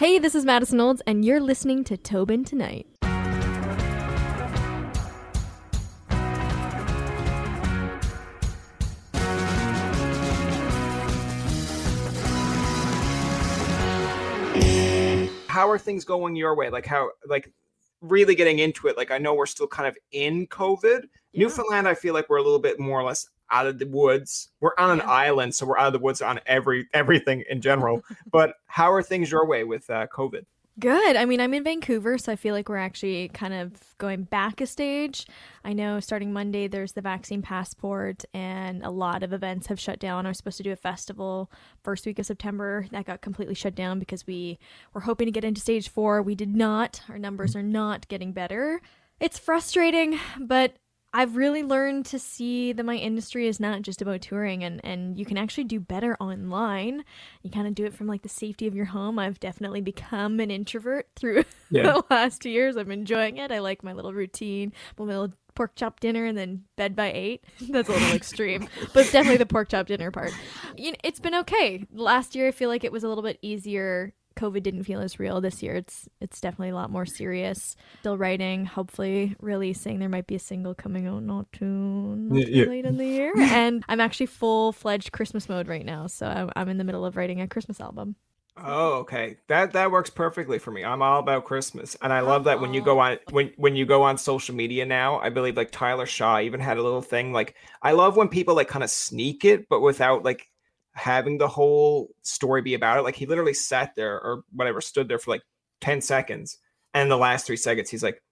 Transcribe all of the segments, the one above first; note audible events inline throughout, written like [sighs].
Hey, this is Madison Olds, and you're listening to Tobin Tonight. How are things going your way? Like how like really getting into it. Like I know we're still kind of in COVID. Yeah. Newfoundland, I feel like we're a little bit more or less out of the woods. We're on an Yeah. island, so we're out of the woods on every everything in general. [laughs] but how are things your way with uh, COVID? Good. I mean, I'm in Vancouver, so I feel like we're actually kind of going back a stage. I know starting Monday, there's the vaccine passport, and a lot of events have shut down. I was supposed to do a festival first week of September. That got completely shut down because we were hoping to get into stage four. We did not. Our numbers are not getting better. It's frustrating, but I've really learned to see that my industry is not just about touring and, and you can actually do better online. You kind of do it from like the safety of your home. I've definitely become an introvert through [laughs] Yeah. the last two years. I'm enjoying it. I like my little routine, my little pork chop dinner and then bed by eight. [laughs] That's a little extreme, but it's definitely the pork chop dinner part. You know, it's been okay. Last year, I feel like it was a little bit easier. COVID didn't feel as real this year. It's it's definitely a lot more serious. Still writing, hopefully releasing. There might be a single coming out not too, not Yeah, too yeah. late in the year. [laughs] and I'm actually full fledged Christmas mode right now. So I'm, I'm in the middle of writing a Christmas album. Oh, okay. That that works perfectly for me. I'm all about Christmas, and I love that when you go on when when you go on social media now. I believe like Tyler Shaw even had a little thing. Like I love when people like kind of sneak it, but without like having the whole story be about it. Like he literally sat there or whatever, stood there for like ten seconds, and the last three seconds, he's like,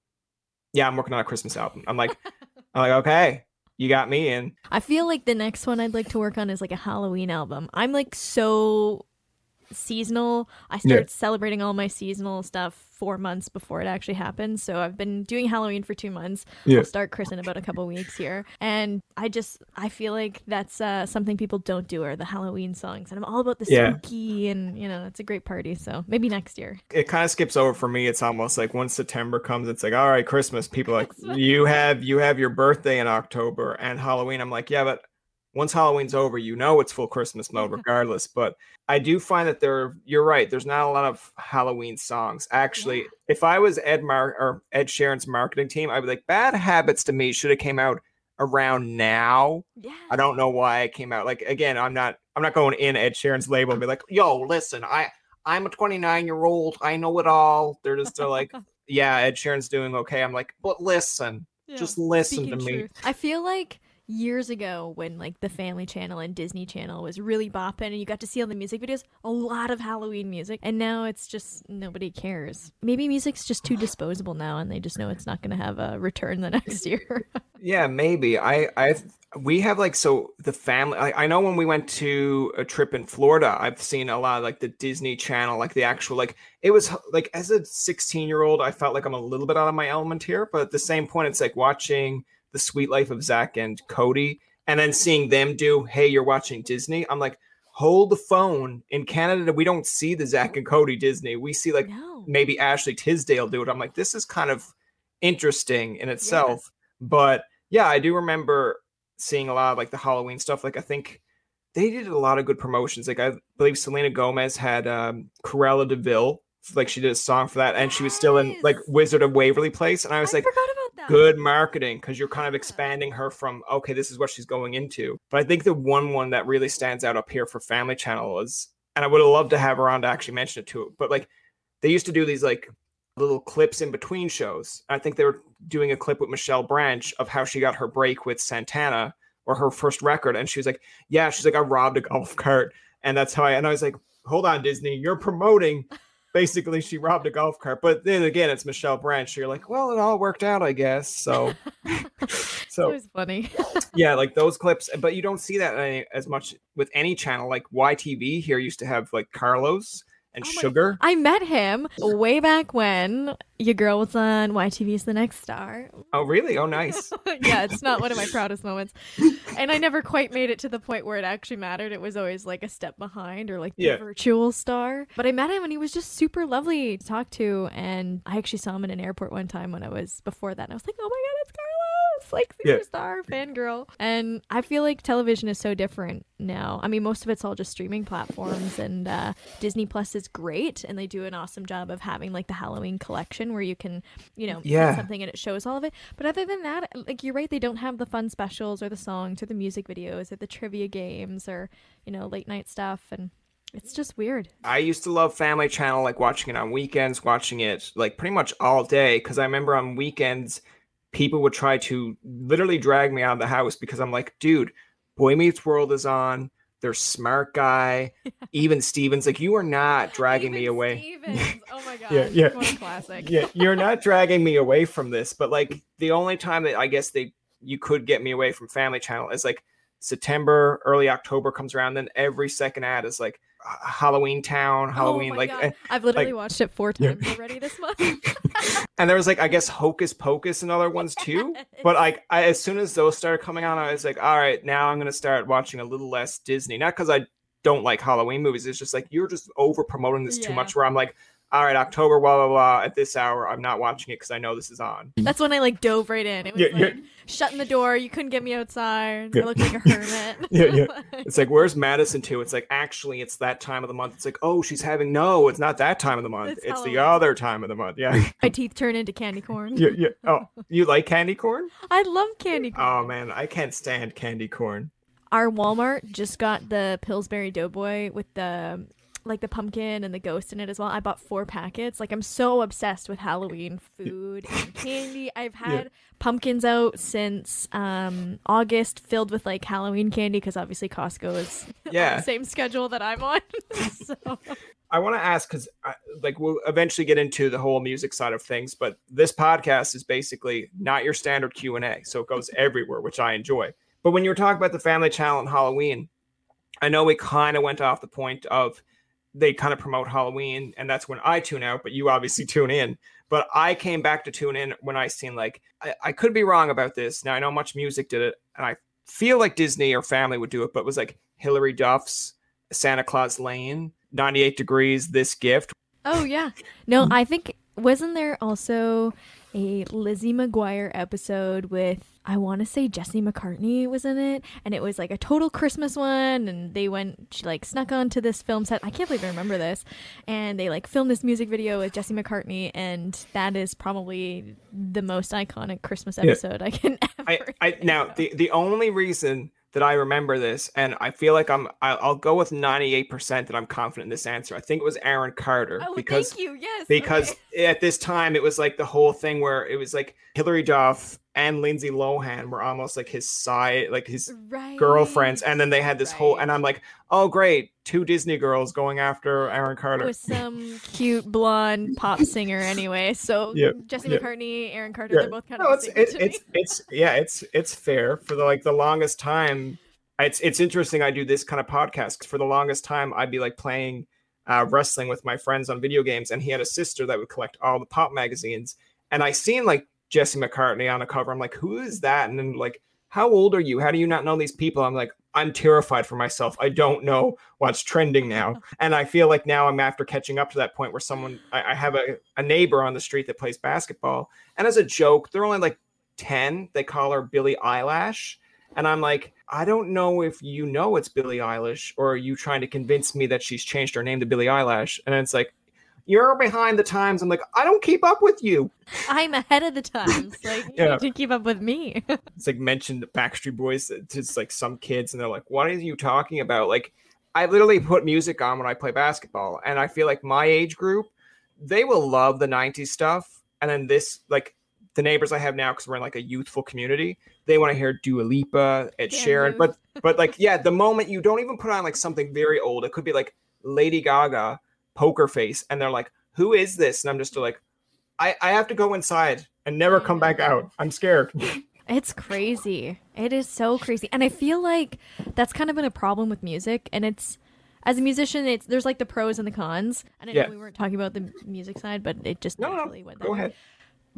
"Yeah, I'm working on a Christmas album." I'm like, [laughs] I'm like, okay, you got me in. I feel like the next one I'd like to work on is like a Halloween album. I'm like so seasonal. I started celebrating all my seasonal stuff four months before it actually happened. So I've been doing Halloween for two months. Yeah. I'll start Chris in about a couple weeks here. And I just I feel like that's uh, something people don't do are the Halloween songs. And I'm all about the Yeah. spooky and you know, it's a great party. So maybe next year. it kind of skips over for me. It's almost like once September comes, it's like, all right, Christmas. People are like [laughs] you have you have your birthday in October and Halloween. I'm like, yeah, but once Halloween's over, you know it's full Christmas mode [laughs] regardless. But I do find that there you're right, there's not a lot of Halloween songs. Actually, Yeah. if I was Ed Mar or Ed Sheeran's marketing team, I'd be like, Bad Habits to me should have came out around now. Yeah. I don't know why it came out. Like again, I'm not I'm not going in Ed Sheeran's label and be like, yo, listen, I I'm a 29 year old. I know it all. They're just they're like, [laughs] yeah, Ed Sheeran's doing okay. I'm like, but listen, just listen Speaking to me. truth. I feel like years ago when like the Family Channel and Disney Channel was really bopping and you got to see all the music videos, a lot of Halloween music, and now it's just nobody cares. Maybe music's just too disposable now, and they just know it's not going to have a return the [laughs] next year. Yeah, maybe. I I we have like so the family. I, I know when we went to a trip in Florida, I've seen a lot of like the Disney Channel, like the actual like it was like as a 16 year old, I felt like I'm a little bit out of my element here, but at the same point, it's like watching the Suite Life of Zack and Cody, and then seeing them do, hey, you're watching Disney. I'm like, hold the phone. In Canada, we don't see the Zack and Cody Disney. We see like no. maybe Ashley Tisdale do it. I'm like, this is kind of interesting in itself. But yeah, I do remember seeing a lot of like the Halloween stuff. Like I think they did a lot of good promotions. Like I believe Selena Gomez had um Cruella de Vil, like she did a song for that, and she was still in like Wizard of Waverly Place. And I was I like, forgot about that. good marketing because you're kind of expanding her from okay, this is what she's going into. But I think the one one that really stands out up here for Family Channel is, and I would have loved to have her on to actually mention it to it, but like they used to do these like little clips in between shows. I think they were doing a clip with Michelle Branch of how she got her break with Santana or her first record, and she was like, "Yeah, she's like I robbed a golf cart," and that's how I. And I was like, "Hold on, Disney, you're promoting." Basically, she robbed a golf cart, but then again, it's Michelle Branch. So you're like, well, it all worked out, I guess. So, [laughs] so always funny. [laughs] yeah, like those clips, but you don't see that any, as much with any channel. Like YTV here used to have like Carlos and Oh my- Sugar. I met him way back when your girl was on YTV's The Next Star. Oh, really? Oh, nice. [laughs] yeah, it's not one of my proudest moments. And I never quite made it to the point where it actually mattered. It was always like a step behind or like the Yeah. virtual star. But I met him and he was just super lovely to talk to. And I actually saw him in an airport one time when I was before that. And I was like, oh my God, it's like Yeah. superstar fangirl. And I feel like television is so different now. I mean, most of it's all just streaming platforms, and uh, Disney Plus is great, and they do an awesome job of having like the Halloween collection where you can, you know, Yeah. something and it shows all of it. But other than that, like you're right, they don't have the fun specials or the songs or the music videos or the trivia games or you know late night stuff, and it's just weird. I used to love Family Channel, like watching it on weekends, watching it like pretty much all day. Because I remember on weekends, people would try to literally drag me out of the house because I'm like, dude, Boy Meets World is on. They're Smart Guy, [laughs] even Stevens. Like, you are not dragging me away. Stevens. [laughs] Oh my god. Yeah, yeah. Classic. yeah, you're not [laughs] dragging me away from this. But like, the only time that I guess they you could get me away from Family Channel is like September, early October comes around. Then every second ad is like Halloween Town, Halloween, oh like. God. eh, I've literally like- watched it four Yeah. times already this month. [laughs] and there was like I guess Hocus Pocus and other ones too. [laughs] But like I, as soon as those started coming on, I was like, all right, now I'm gonna start watching a little less Disney. Not because I don't like Halloween movies. It's just like you're just over promoting this too much. Where I'm like, all right, October, blah blah blah. At this hour, I'm not watching it because I know this is on. That's when I like dove right in. It was Yeah, yeah. like shutting the door. You couldn't get me outside. Yeah. I looked like a hermit. [laughs] Yeah, yeah. [laughs] It's like, where's Madison too? It's like, actually, it's that time of the month. It's like, oh, she's having no, it's not that time of the month. It's It's, the other time of the month. Yeah. [laughs] My teeth turn into candy corn. yeah, yeah. Oh, you like candy corn? I love candy corn. Oh man, I can't stand candy corn. Our Walmart just got the Pillsbury Doughboy with the like the pumpkin and the ghost in it as well. I bought four packets. Like I'm so obsessed with Halloween food and [laughs] candy. I've had pumpkins out since um August filled with like Halloween candy because obviously Costco is [laughs] Yeah. the same schedule that I'm on. [laughs] so I want to ask because, like, we'll eventually get into the whole music side of things, but this podcast is basically not your standard Q and A, so it goes everywhere, which I enjoy. But when you were talking about the Family Channel and Halloween, I know we kind of went off the point of they kind of promote Halloween, and that's when I tune out, but you obviously tune in. But I came back to tune in when I seen like I, I could be wrong about this. Now I know much music did it, and I feel like Disney or Family would do it, but it was like Hilary Duff's Santa Claus Lane, 98 Degrees, This Gift. Oh yeah. No, I think wasn't there also a Lizzie McGuire episode with I want to say Jesse McCartney was in it, and it was like a total Christmas one, and they went she like snuck onto this film set. I can't believe I remember this, and they like filmed this music video with Jesse McCartney, and that is probably the most iconic Christmas Yeah. episode I can [laughs] ever. I, I now the the only reason that I remember this, and I feel like I'm I'll, go with 98 percent that I'm confident in this answer. I think it was Aaron Carter oh, because thank you. Yes, because okay. at this time it was like the whole thing where it was like Hilary Duff and Lindsay Lohan were almost like his side, like his right. girlfriends, and then they had this whole, and I'm like, oh great, two Disney girls going after Aaron Carter. with some cute blonde pop singer anyway. So [laughs] Yeah, Jesse yeah. McCartney, Aaron Carter, Yeah. they're both kind no, of it's it's it's it's yeah, it's it's fair for the like the longest time. It's it's interesting. I do this kind of podcast for the longest time I'd be like playing uh, wrestling with my friends on video games, and he had a sister that would collect all the pop magazines, and I seen like Jesse McCartney on a cover. I'm like, who is that? And then like, how old are you? How do you not know these people? I'm like, I'm terrified for myself. I don't know what's trending now, oh. and I feel like now I'm after catching up to that point where someone I, I have a, a neighbor on the street that plays basketball, and as a joke, they're only like 10 they call her billie eyelash and i'm like i don't know if you know it's billie eilish or are you trying to convince me that she's changed her name to billie eyelash and it's like you're behind the times i'm like i don't keep up with you I'm ahead of the times. [laughs] Like you need to keep up with me. [laughs] it's like mentioned the backstreet boys to like some kids and they're like what are you talking about like i literally put music on when i play basketball and i feel like my age group they will love the 90s stuff and then this like the neighbors i have now because we're in like a youthful community they want to hear Dua Lipa, Ed Yeah, Sheeran, youth. but but like [laughs] yeah, the moment you don't even put on like something very old, it could be like Lady Gaga, Poker Face, and they're like, "Who is this?" And I'm just like, I I have to go inside and never come back out. I'm scared. [laughs] It's crazy. It is so crazy. And I feel like that's kind of been a problem with music and it's as a musician it's there's like the pros and the cons. And I know Yeah. we weren't talking about the music side, but it just No, no, went that Go way. ahead.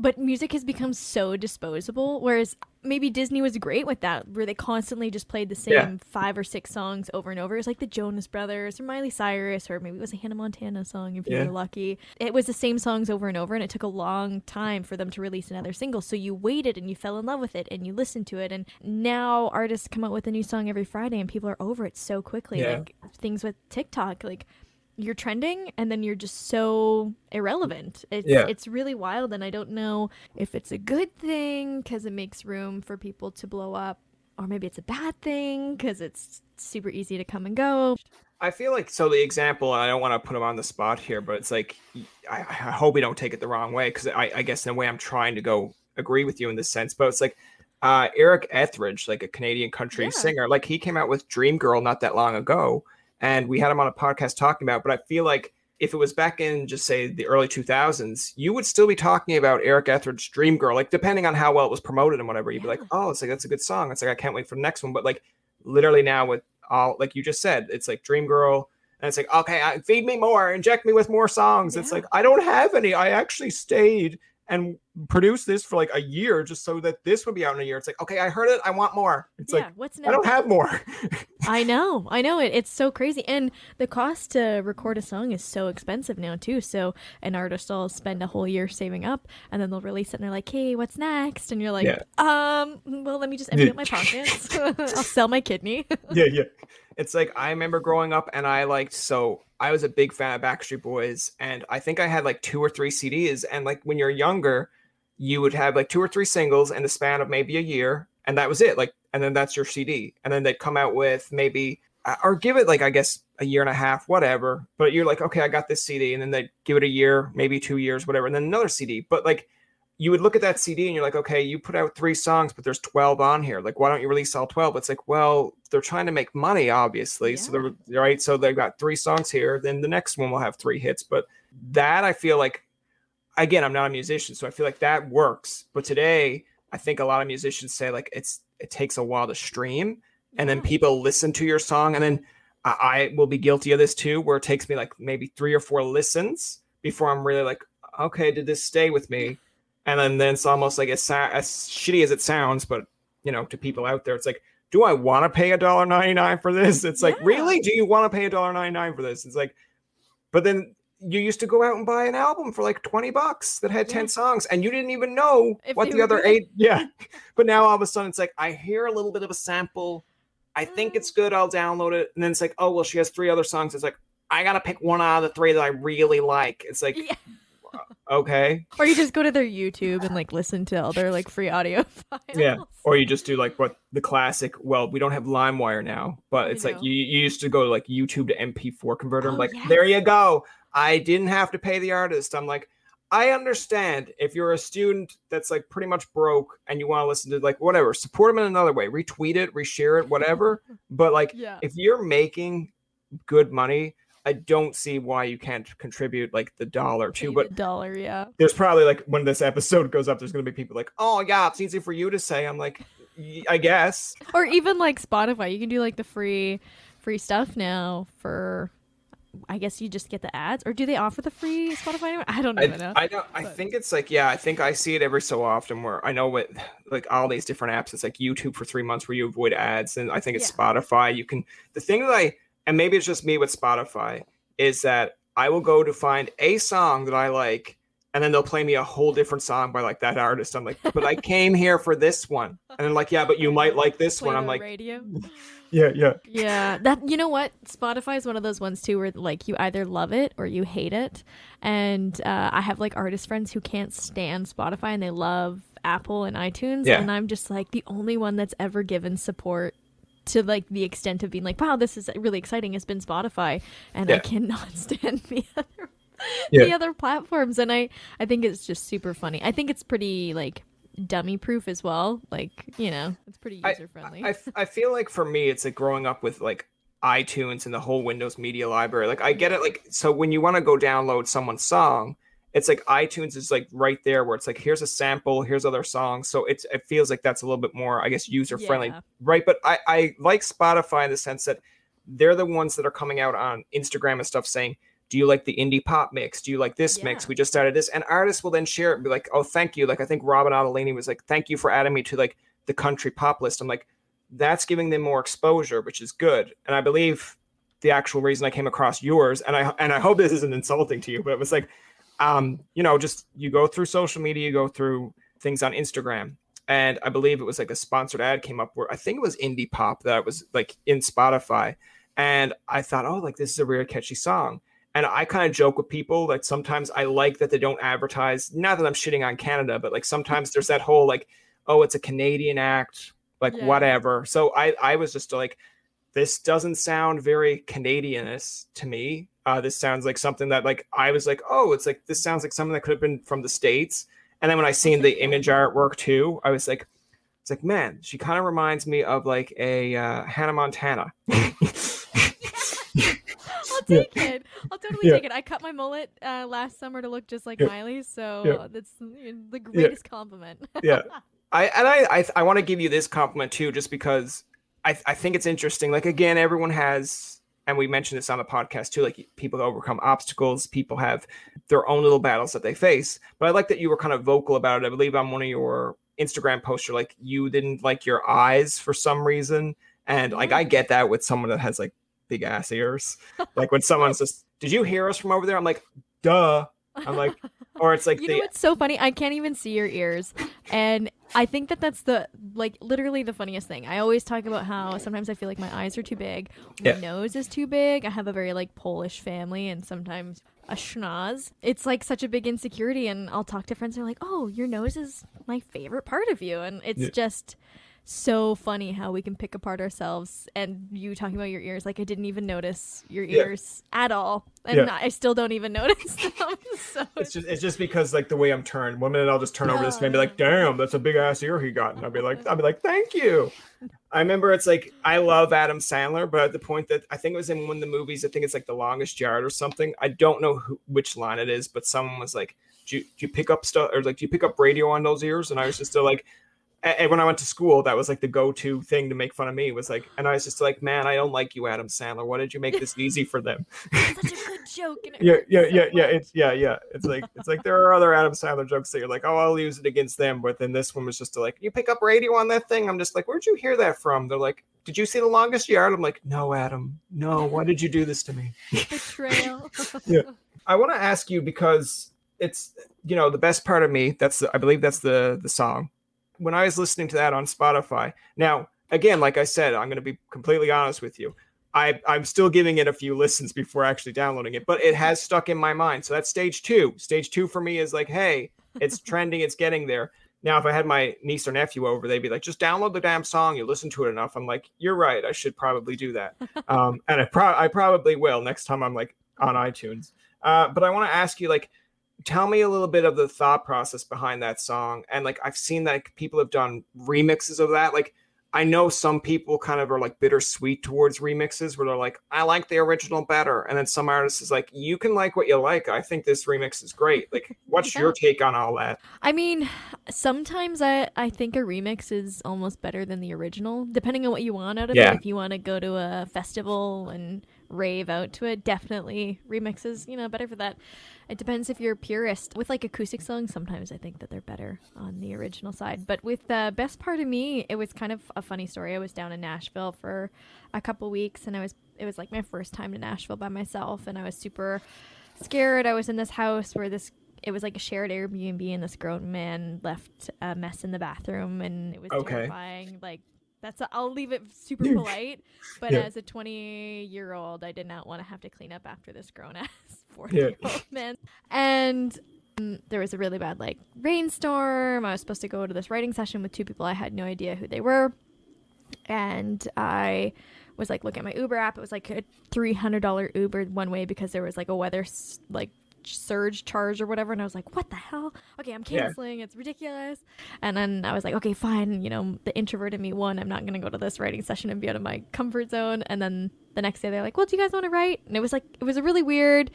But music has become so disposable whereas maybe disney was great with that where they constantly just played the same Yeah. five or six songs over and over it's like the jonas brothers or miley cyrus or maybe it was a hannah montana song if you Yeah. were lucky it was the same songs over and over and it took a long time for them to release another single so you waited and you fell in love with it and you listened to it and now artists come out with a new song every friday and people are over it so quickly Yeah. like things with tiktok like you're trending and then you're just so irrelevant. It's Yeah. it's really wild and I don't know if it's a good thing cuz it makes room for people to blow up or maybe it's a bad thing cuz it's super easy to come and go. I feel like so the example, and I don't want to put him on the spot here, but it's like I, I hope we don't take it the wrong way because I, I guess in a way I'm trying to go agree with you in this sense, but it's like uh, Eric Ethridge, like a Canadian country Yeah. singer, like he came out with Dream Girl not that long ago, and we had him on a podcast talking about. But I feel like if it was back in just say the early 2000s, you would still be talking about Eric Ethridge's Dream Girl, like depending on how well it was promoted and whatever. You'd be like, oh, it's like that's a good song. It's like I can't wait for the next one. But like literally now with all like you just said, it's like Dream Girl. And it's like, okay, I, feed me more, inject me with more songs. It's like, I don't have any. I actually stayed and produce this for like a year just so that this would be out in a year. It's like, okay, I heard it. I want more. It's yeah, like, what's I don't have more. I know. I know it. It's so crazy. And the cost to record a song is so expensive now too. So an artist will spend a whole year saving up and then they'll release it and they're like, "Hey, what's next?" And you're like, Yeah. "Um, well, let me just empty out my [laughs] pockets. [laughs] I'll sell my kidney." yeah, yeah. It's like I remember growing up and I liked so I was a big fan of Backstreet Boys and I think I had like two or three CDs and like when you're younger, you would have like two or three singles in the span of maybe a year and that was it. Like and then that's your CD. And then they'd come out with maybe uh, or give it like I guess a year and a half, whatever. But you're like, okay, I got this CD, and then they'd give it a year, maybe two years, whatever, and then another CD. But like you would look at that CD and you're like, okay, you put out three songs, but there's 12 on here. Like, why don't you release all 12? It's like, well, they're trying to make money, obviously. So they're right. So they've got three songs here. Then the next one will have three hits. But that I feel like, again, I'm not a musician, so I feel like that works. But today, I think a lot of musicians say like it's it takes a while to stream, and then people listen to your song, and then I, I will be guilty of this too, where it takes me like maybe three or four listens before I'm really like, okay, did this stay with me? And then, then it's almost like as, as shitty as it sounds, but you know, to people out there, it's like, do I want to pay a dollar ninety nine for this? [laughs] It's like, Yeah. really? Do you want to pay a dollar ninety nine for this? It's like, but then you used to go out and buy an album for like 20 bucks that had 10 Yeah. songs and you didn't even know If what the other eight yeah [laughs] but now all of a sudden it's like i hear a little bit of a sample i think it's good i'll download it and then it's like oh well she has three other songs it's like i gotta pick one out of the three that i really like it's like Yeah. [laughs] okay. Or you just go to their YouTube and like listen to all their like free audio [laughs] files. yeah. Or you just do like what the classic well we don't have limewire now but it's like you, you used to go to like youtube to mp4 converter. I'm Oh, like yes. there you go. I didn't have to pay the artist. I'm like i understand if you're a student that's like pretty much broke and you want to listen to like whatever support them in another way retweet it reshare it whatever. [laughs] But like Yeah. if you're making good money i don't see why you can't contribute like the dollar too Pay but dollar, yeah. there's probably like when this episode goes up, there's going to be people like, "Oh yeah, it's easy for you to say." I'm like, I guess. Or even like Spotify, you can do like the free free stuff now for I guess you just get the ads, or do they offer the free Spotify? I don't even know. I, I don't. I think it's like yeah. I think I see it every so often where I know with like all these different apps. It's like YouTube for three months where you avoid ads, and I think it's Yeah. Spotify. You can the thing that I and maybe it's just me with Spotify is that I will go to find a song that I like. And then they'll play me a whole different song by like that artist. I'm like, but I came here for this one. And then like, yeah, but you [laughs] might like this Play one. I'm like, radio. [laughs] yeah, yeah. Yeah, that you know what? Spotify is one of those ones too where like you either love it or you hate it. And uh, I have like artist friends who can't stand Spotify and they love Apple and iTunes, Yeah. and I'm just like the only one that's ever given support to like the extent of being like, wow, this is really exciting. Has been Spotify, and I cannot [laughs] stand the other Yeah. the other platforms. And I I think it's just super funny. I think it's pretty like dummy proof as well. Like you know, it's pretty user friendly. I feel like for me, it's like growing up with like iTunes and the whole Windows Media Library. Like I get it. Like so, when you want to go download someone's song, it's like iTunes is like right there where it's like here's a sample, here's other songs. So it's it feels like that's a little bit more, I guess, user friendly, Yeah. right? But I I like Spotify in the sense that they're the ones that are coming out on Instagram and stuff saying do you like the indie pop mix? Do you like this yeah. mix? We just started this. And artists will then share it and be like, oh, thank you. Like I think Robyn Ottolini was like, thank you for adding me to like the country pop list. I'm like, that's giving them more exposure, which is good. And I believe the actual reason I came across yours, and I and I hope this isn't insulting to you, but it was like, um, you know, just you go through social media, you go through things on Instagram, and I believe it was like a sponsored ad came up where I think it was indie pop that was like in Spotify, and I thought, oh, like this is a really catchy song. And I kind of joke with people that sometimes I like that they don't advertise. Not that I'm shitting on Canada, but like sometimes there's that whole like, oh, it's a Canadian act, like yeah. whatever. So I I was just like, this doesn't sound very Canadianist to me. Uh, this sounds like something that like I was like, oh, it's like this sounds like something that could have been from the states. And then when I seen the image artwork too, I was like, it's like, man, she kind of reminds me of like a uh, Hannah Montana. [laughs] I'll take yeah. it. I'll totally yeah. take it. I cut my mullet uh, last summer to look just like yeah. Miley, so that's the greatest compliment. yeah, [laughs] I and I I, I want to give you this compliment too, just because I I think it's interesting. Like again, everyone has, and we mentioned this on the podcast too. Like people overcome obstacles. People have their own little battles that they face. But I like that you were kind of vocal about it. I believe on one of your Instagram posts, you're like you didn't like your eyes for some reason. And like I mm-hmm. get that with someone that has like big ass ears. Like when someone's [laughs] just, did you hear us from over there? I'm like, duh. I'm like, or it's like, [laughs] you the, know, it's so funny. I can't even see your ears, and I think that that's the like literally the funniest thing. I always talk about how sometimes I feel like my eyes are too big, my yeah. nose is too big. I have a very like Polish family, and sometimes a schnoz. It's like such a big insecurity, and I'll talk to friends. They're like, "Oh, your nose is my favorite part of you," and it's yeah. just so funny how we can pick apart ourselves and you talking about your ears like i didn't even notice your ears yeah. at all and yeah. i still don't even [laughs] notice them so it's just it's just because like the way i'm turned one minute i'll just turn yeah. over this man and be like damn that's a big ass ear he got and i'll be like [laughs] i'll be like thank you i remember it's like i love adam sandler but at the point that i think it was in one of the movies i think it's like the longest yard or something i don't know who, which line it is but someone was like do you, do you pick up stuff or like do you pick up radio on those ears and i was just still like and when I went to school, that was like the go-to thing to make fun of me was like, and I was just like, man, I don't like you, Adam Sandler. Why did you make this easy for them? Such a good joke. yeah, yeah, yeah, yeah. It's yeah, yeah. It's like it's like there are other Adam Sandler jokes that you're like, oh, I'll use it against them, but then this one was just like, you pick up radio on that thing. I'm just like, where'd you hear that from? They're like, did you see the longest yard? I'm like, no, Adam, no. Why did you do this to me? [laughs] Betrayal. [laughs] yeah, I want to ask you because it's you know the best part of me. That's the, I believe that's the the song when I was listening to that on Spotify. Now, again, like I said, I'm going to be completely honest with you. I, I'm still giving it a few listens before actually downloading it, but it has stuck in my mind. So that's stage two. Stage two for me is like, hey, it's [laughs] trending, it's getting there. Now, if I had my niece or nephew over, they'd be like, just download the damn song. You listen to it enough. I'm like, you're right. I should probably do that. [laughs] Um, and I, pro- I probably will next time I'm like on iTunes. Uh, but I want to ask you, like, tell me a little bit of the thought process behind that song and like i've seen that people have done remixes of that like i know some people kind of are like bittersweet towards remixes where they're like i like the original better and then some artists is like you can like what you like i think this remix is great like [laughs] what's yeah. your take on all that i mean sometimes i i think a remix is almost better than the original depending on what you want out of yeah. it if you want to go to a festival and rave out to it definitely remixes you know better for that it depends if you're a purist. With like acoustic songs, sometimes I think that they're better on the original side. But with the best part of me, it was kind of a funny story. I was down in Nashville for a couple weeks, and I was it was like my first time to Nashville by myself, and I was super scared. I was in this house where this it was like a shared Airbnb, and this grown man left a mess in the bathroom, and it was okay. terrifying. Like that's i will leave it super polite, but yeah. as a 20 year old, I did not want to have to clean up after this grown ass 40 year old man. And um, there was a really bad like rainstorm. I was supposed to go to this writing session with two people. I had no idea who they were, and I was like looking at my Uber app. It was like a three hundred dollar Uber one way because there was like a weather like surge charge or whatever and i was like what the hell? Okay i'm canceling. Yeah. it's ridiculous. And then i was like okay fine you know the introvert in me won i'm not going to go to this writing session and be out of my comfort zone. And then the next day they're like well do you guys want to write? And it was like it was a really weird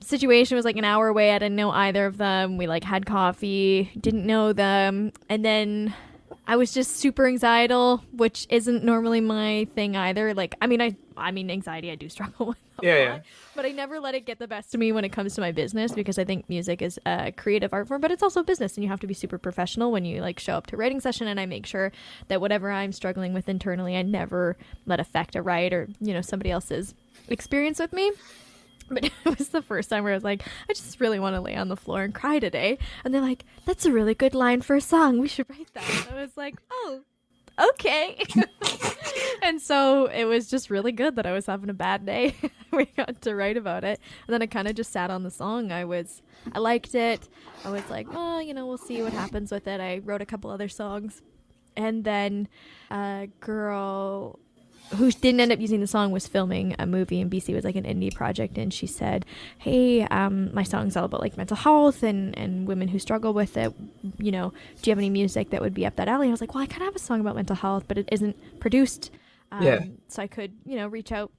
situation. It was like an hour away. I didn't know either of them. We like had coffee. Didn't know them. And then I was just super anxietal, which isn't normally my thing either. Like, I mean, I I mean, anxiety I do [laughs] struggle with. Yeah, lot, yeah. But I never let it get the best of me when it comes to my business because I think music is a creative art form, but it's also business and you have to be super professional when you like show up to a writing session and I make sure that whatever I'm struggling with internally, I never let affect a write or, you know, somebody else's experience with me. But [laughs] it was the first time where I was like, I just really want to lay on the floor and cry today. And they're like, that's a really good line for a song. We should write that. And I was like, oh, okay. [laughs] and so it was just really good that I was having a bad day. [laughs] we got to write about it. And then I kind of just sat on the song. I was, I liked it. I was like, oh, you know, we'll see what happens with it. I wrote a couple other songs. And then a girl who didn't end up using the song was filming a movie in BC. It was like an indie project, and she said, "Hey, um, my song's all about like mental health and and women who struggle with it. You know, do you have any music that would be up that alley?" And I was like, "Well, I kind of have a song about mental health, but it isn't produced, um, Yeah. so I could you know reach out."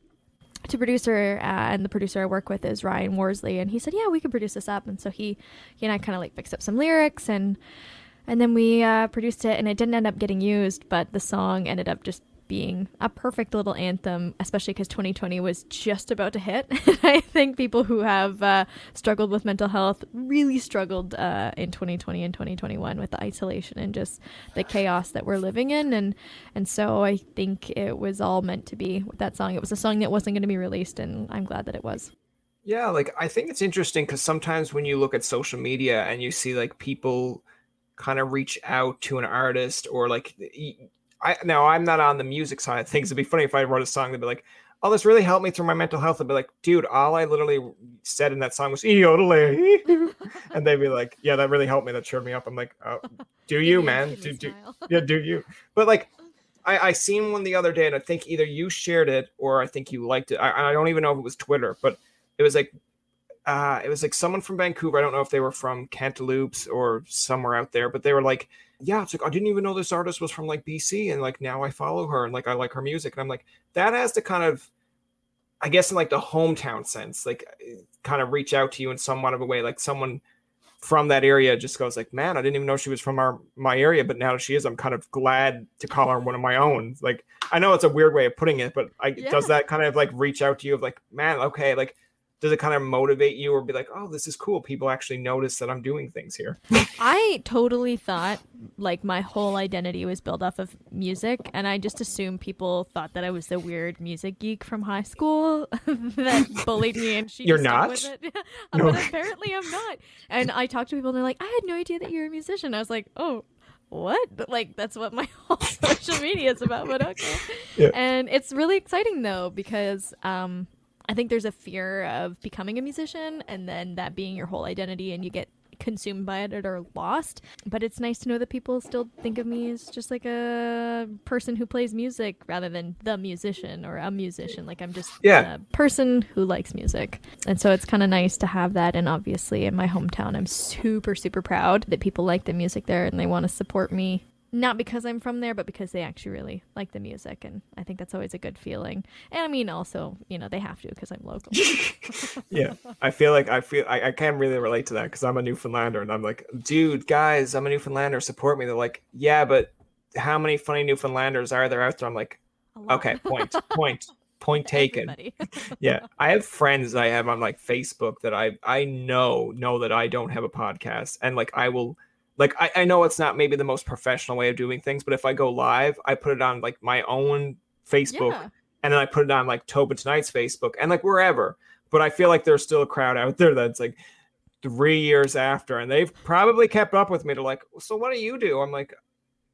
To producer uh, and the producer I work with is Ryan Worsley, and he said, "Yeah, we could produce this up." And so he, he and I kind of like fixed up some lyrics, and and then we uh, produced it, and it didn't end up getting used, but the song ended up just being a perfect little anthem, especially because 2020 was just about to hit. [laughs] I think people who have uh, struggled with mental health really struggled uh, in 2020 and 2021 with the isolation and just the chaos that we're living in. And and so I think it was all meant to be with that song. It was a song that wasn't going to be released, and I'm glad that it was. Yeah, like I think it's interesting because sometimes when you look at social media and you see like people kind of reach out to an artist or like I now I'm not on the music side of things. It'd be funny if I wrote a song that'd be like, "Oh, this really helped me through my mental health." I'd be like, "Dude, all I literally said in that song was yodeling," [laughs] and they'd be like, "Yeah, that really helped me. That cheered me up." I'm like, "Oh, do [laughs] you, Give me a man? Do, do, [laughs] yeah, do you? But like, I I seen one the other day, and I think either you shared it or I think you liked it. I, I don't even know if it was Twitter, but it was like, uh, it was like someone from Vancouver. I don't know if they were from Kamloops or somewhere out there, but they were like, yeah, it's like I didn't even know this artist was from like BC, and like now I follow her and like I like her music, and I'm like, that has to kind of. I guess in like the hometown sense, like kind of reach out to you in somewhat of a way, like someone from that area just goes like, man, I didn't even know she was from our my area, but now that she is, I'm kind of glad to call her one of my own. Like, I know it's a weird way of putting it, but I Yeah. does that kind of like reach out to you of like, man, okay, like, does it kind of motivate you or be like, oh, this is cool, people actually notice that I'm doing things here? [laughs] I totally thought like my whole identity was built off of music, and I just assumed people thought that I was the weird music geek from high school [laughs] that bullied me, and she You're not? [laughs] No. but apparently I'm not. And I talked to people, and they're like, "I had no idea that you were a musician." I was like, "Oh." What? But, Like that's what my whole social media is about, but okay. Yeah. And it's really exciting though because um I think there's a fear of becoming a musician and then that being your whole identity and you get consumed by it or lost. But it's nice to know that people still think of me as just like a person who plays music rather than the musician or a musician. Like I'm just Yeah. a person who likes music. And so it's kind of nice to have that. And obviously in my hometown, I'm super, super proud that people like the music there and they want to support me. Not because I'm from there, but because they actually really like the music. And I think that's always a good feeling. And I mean, also, you know, they have to because I'm local. [laughs] yeah, I feel like I feel I, I can really relate to that because I'm a Newfoundlander and I'm like, dude, guys, I'm a Newfoundlander, support me. They're like, yeah, but how many funny Newfoundlanders are there out there? I'm like, okay, point, point, [laughs] point taken. Yeah i have friends i have on like facebook that i i know know that i don't have a podcast and like i will like I, I know it's not maybe the most professional way of doing things but if i go live i put it on like my own facebook Yeah. and then i put it on like tobin tonight's facebook and like wherever. But i feel like there's still a crowd out there that's like three years after and they've probably kept up with me. To like so what do you do? I'm like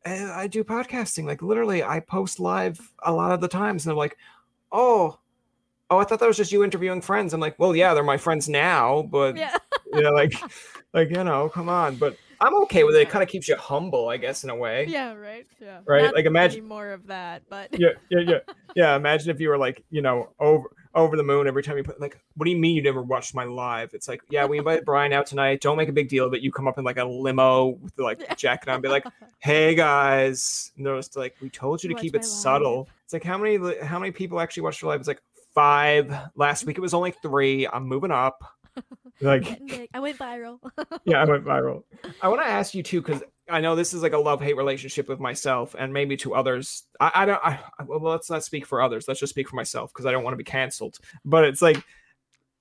"Eh, i do podcasting. Like literally i post live a lot of the times and they're like oh oh i thought that was just you interviewing friends. I'm like well yeah they're my friends now but Yeah. you know like [laughs] like you know come on. But i'm okay with it. It kind of keeps you humble i guess in a way. Yeah, right. Yeah. Right, Not like, imagine- more of that, but yeah yeah yeah. [laughs] Yeah imagine if you were like you know over over the moon every time you put like what do you mean you never watched my live? It's like yeah we invited brian out tonight. Don't make a big deal of it you come up in like a limo with like Yeah. jacket on and be like [laughs] hey guys. And they're just like we told you to keep it subtle. it's like how many how many people actually watched your live? It's like five. Last week it was only three. I'm moving up [laughs] like I went viral. [laughs] yeah i went viral i want to ask you too because I know this is like a love hate relationship with myself and maybe to others. I, I don't. I, well, let's not speak for others. Let's just speak for myself because I don't want to be canceled. But it's like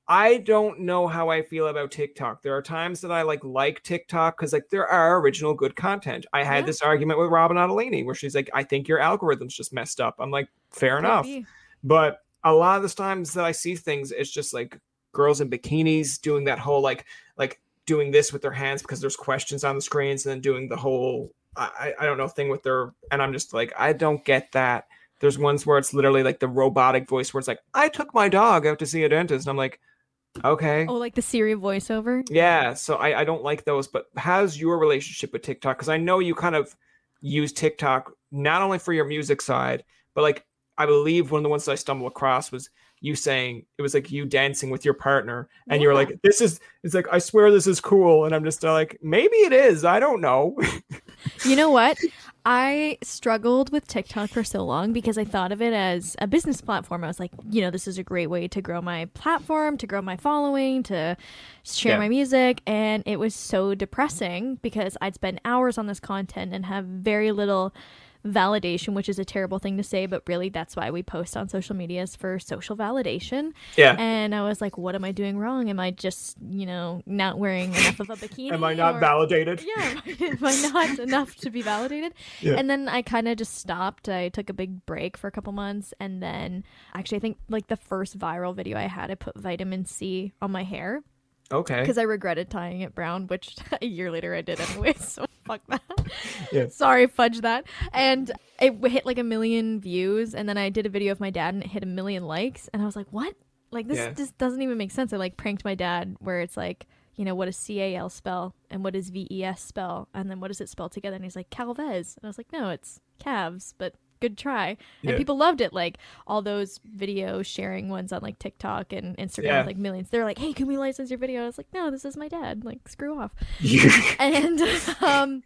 I don't know how I feel about TikTok. There are times that I like like TikTok because like there are original good content. I had yeah. this argument with Robyn Ottolini where she's like, "I think your algorithm's just messed up." I'm like, "Fair Could enough," be. but a lot of the times that I see things, it's just like girls in bikinis doing that whole like like doing this with their hands because there's questions on the screens and then doing the whole I, I don't know thing with their and I'm just like I don't get that. There's ones where it's literally like the robotic voice where it's like I took my dog out to see a dentist and I'm like okay. Oh like the Siri voiceover? Yeah so I, I don't like those but how's your relationship with TikTok? Because I know you kind of use TikTok not only for your music side but like I believe one of the ones that I stumbled across was you saying it was like you dancing with your partner and yeah. you're like this is it's like i swear this is cool and i'm just uh, like maybe it is i don't know [laughs] you know what i struggled with tiktok for so long because i thought of it as a business platform i was like you know this is a great way to grow my platform to grow my following to share yeah. my music and it was so depressing because i'd spend hours on this content and have very little validation, which is a terrible thing to say, but really that's why we post on social medias for social validation. Yeah. And I was like, what am I doing wrong? Am I just, you know, not wearing enough of a bikini? [laughs] am I not or, validated? [laughs] Yeah. Am I not [laughs] enough to be validated? Yeah. And then I kind of just stopped. I took a big break for a couple months. And then actually, I think like the first viral video I had, I put vitamin C on my hair. Okay. Because I regretted tying it brown, which a year later I did anyway. So fuck that. [laughs] Yeah. Sorry, fudge that. And it hit like a million views, and then I did a video of my dad, and it hit a million likes, and I was like, what? Like this yeah. just doesn't even make sense. I like pranked my dad, where it's like, you know, what does C A L spell, and what does V E S spell, and then what does it spell together? And he's like, Calvez, and I was like, no, it's calves, but good try. And yeah. people loved it. Like all those video sharing ones on like TikTok and Instagram yeah. with like millions. They're like, hey, can we license your video? I was like, no, this is my dad. Like, screw off. [laughs] and um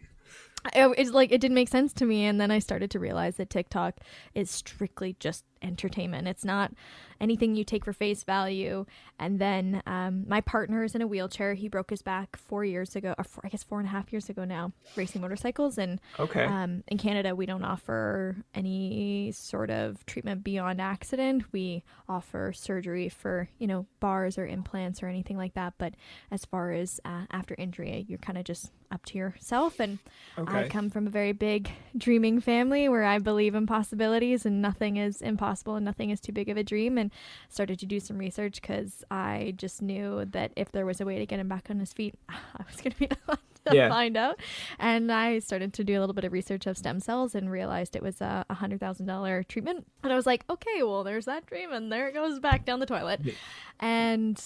it's like it didn't make sense to me and then i started to realize that tiktok is strictly just entertainment it's not anything you take for face value. And then um, my partner is in a wheelchair. He broke his back four years ago, or four, I guess four and a half years ago now, racing motorcycles. And okay. um, in Canada, we don't offer any sort of treatment beyond accident. We offer surgery for, you know, bars or implants or anything like that. But as far as uh, after injury, you're kind of just up to yourself. And okay. I come from a very big dreaming family where I believe in possibilities and nothing is impossible and nothing is too big of a dream. And started to do some research because I just knew that if there was a way to get him back on his feet, [laughs] I was going to be [laughs] the one to yeah. find out. And I started to do a little bit of research of stem cells and realized it was a hundred thousand dollar treatment. And I was like, okay, well, there's that dream, and there it goes back down the toilet. Yeah. And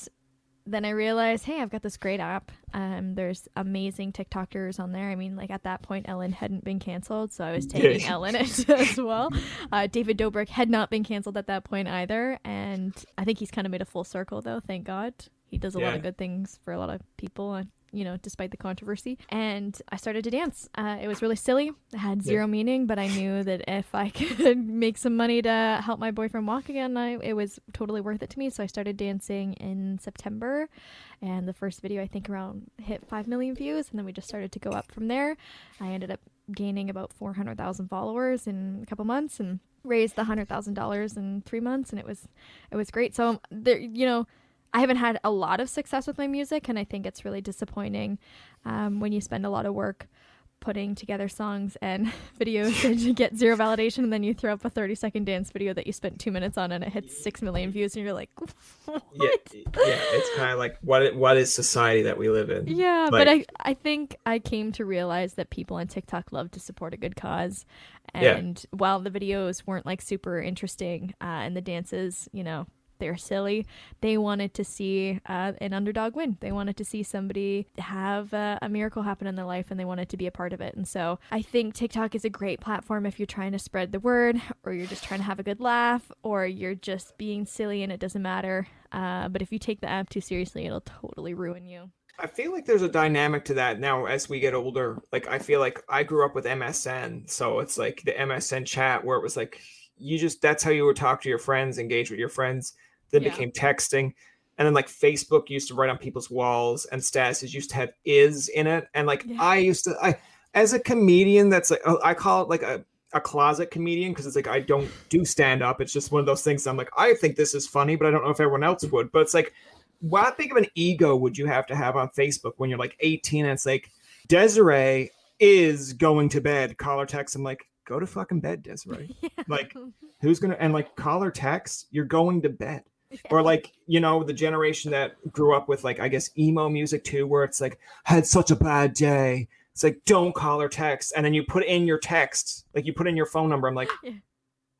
then I realized, hey, I've got this great app. Um, there's amazing TikTokers on there. I mean, like at that point, Ellen hadn't been canceled, so I was taking Ellen [laughs] as well. Uh, David Dobrik had not been canceled at that point either, and I think he's kind of made a full circle, though. Thank God, he does a yeah. lot of good things for a lot of people you know, despite the controversy. And I started to dance. Uh, it was really silly. It had zero yeah. meaning, but I knew that if I [laughs] could make some money to help my boyfriend walk again, I, it was totally worth it to me. So I started dancing in September. And the first video, I think, around hit 5 million views. And then we just started to go up from there. I ended up gaining about 400,000 followers in a couple months and raised the $100,000 in three months. And it was, it was great. So there, you know, I haven't had a lot of success with my music, and I think it's really disappointing um, when you spend a lot of work putting together songs and [laughs] videos and you get zero validation, and then you throw up a 30 second dance video that you spent two minutes on, and it hits six million views, and you're like, [laughs] what? yeah, yeah, it's kind of like what what is society that we live in? Yeah, like, but I I think I came to realize that people on TikTok love to support a good cause, and yeah. while the videos weren't like super interesting uh, and the dances, you know, they're silly. They wanted to see uh, an underdog win. They wanted to see somebody have uh, a miracle happen in their life and they wanted to be a part of it. And so I think TikTok is a great platform if you're trying to spread the word or you're just trying to have a good laugh or you're just being silly and it doesn't matter. Uh, but if you take the app too seriously, it'll totally ruin you. I feel like there's a dynamic to that now as we get older. Like I feel like I grew up with MSN, so it's like the MSN chat where it was like you just that's how you would talk to your friends, engage with your friends then yeah. became texting. And then like facebook used to write on people's walls and statuses used to have is in it. And like yeah. i used to i as a comedian that's like oh, i call it like a, a closet comedian because it's like i don't do stand up. It's just one of those things i'm like i think this is funny but i don't know if everyone else would. But it's like what big of an ego would you have to have on facebook when you're like 18 and it's like desiree is going to bed. Call her text i'm like go to fucking bed desiree. [laughs] Yeah. like who's gonna and like call her text you're going to bed or like you know the generation that grew up with like i guess emo music too where it's like had such a bad day. It's like don't call or text. And then you put in your text like you put in your phone number. I'm like [laughs] Yeah.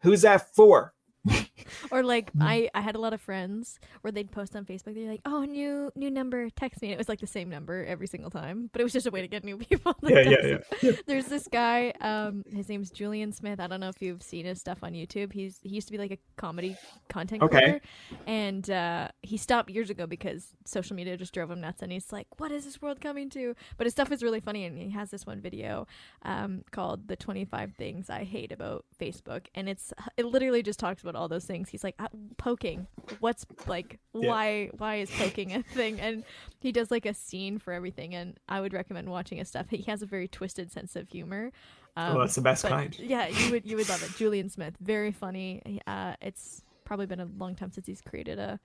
who's that for [laughs] Or like Mm. I, I had a lot of friends where they'd post on Facebook. They're like, "Oh, new new number, text me." And it was like the same number every single time, but it was just a way to get new [laughs] people. yeah yeah yeah. There's this guy. Um, his name's Julian Smith. I don't know if you've seen his stuff on YouTube. He's he used to be like a comedy content Okay. creator, and uh, he stopped years ago because social media just drove him nuts. And he's like, "What is this world coming to?" But his stuff is really funny, and he has this one video um, called "The 25 Things I Hate About Facebook," and it's it literally just talks about all those things. He's like, uh, "Poking, what's like Yeah. why why is poking a thing?" And he does like a scene for everything, and I would recommend watching his stuff. He has a very twisted sense of humor. Um, oh that's the best kind Yeah, you would you would love it. [laughs] Julian Smith, very funny. Uh, it's probably been a long time since he's created a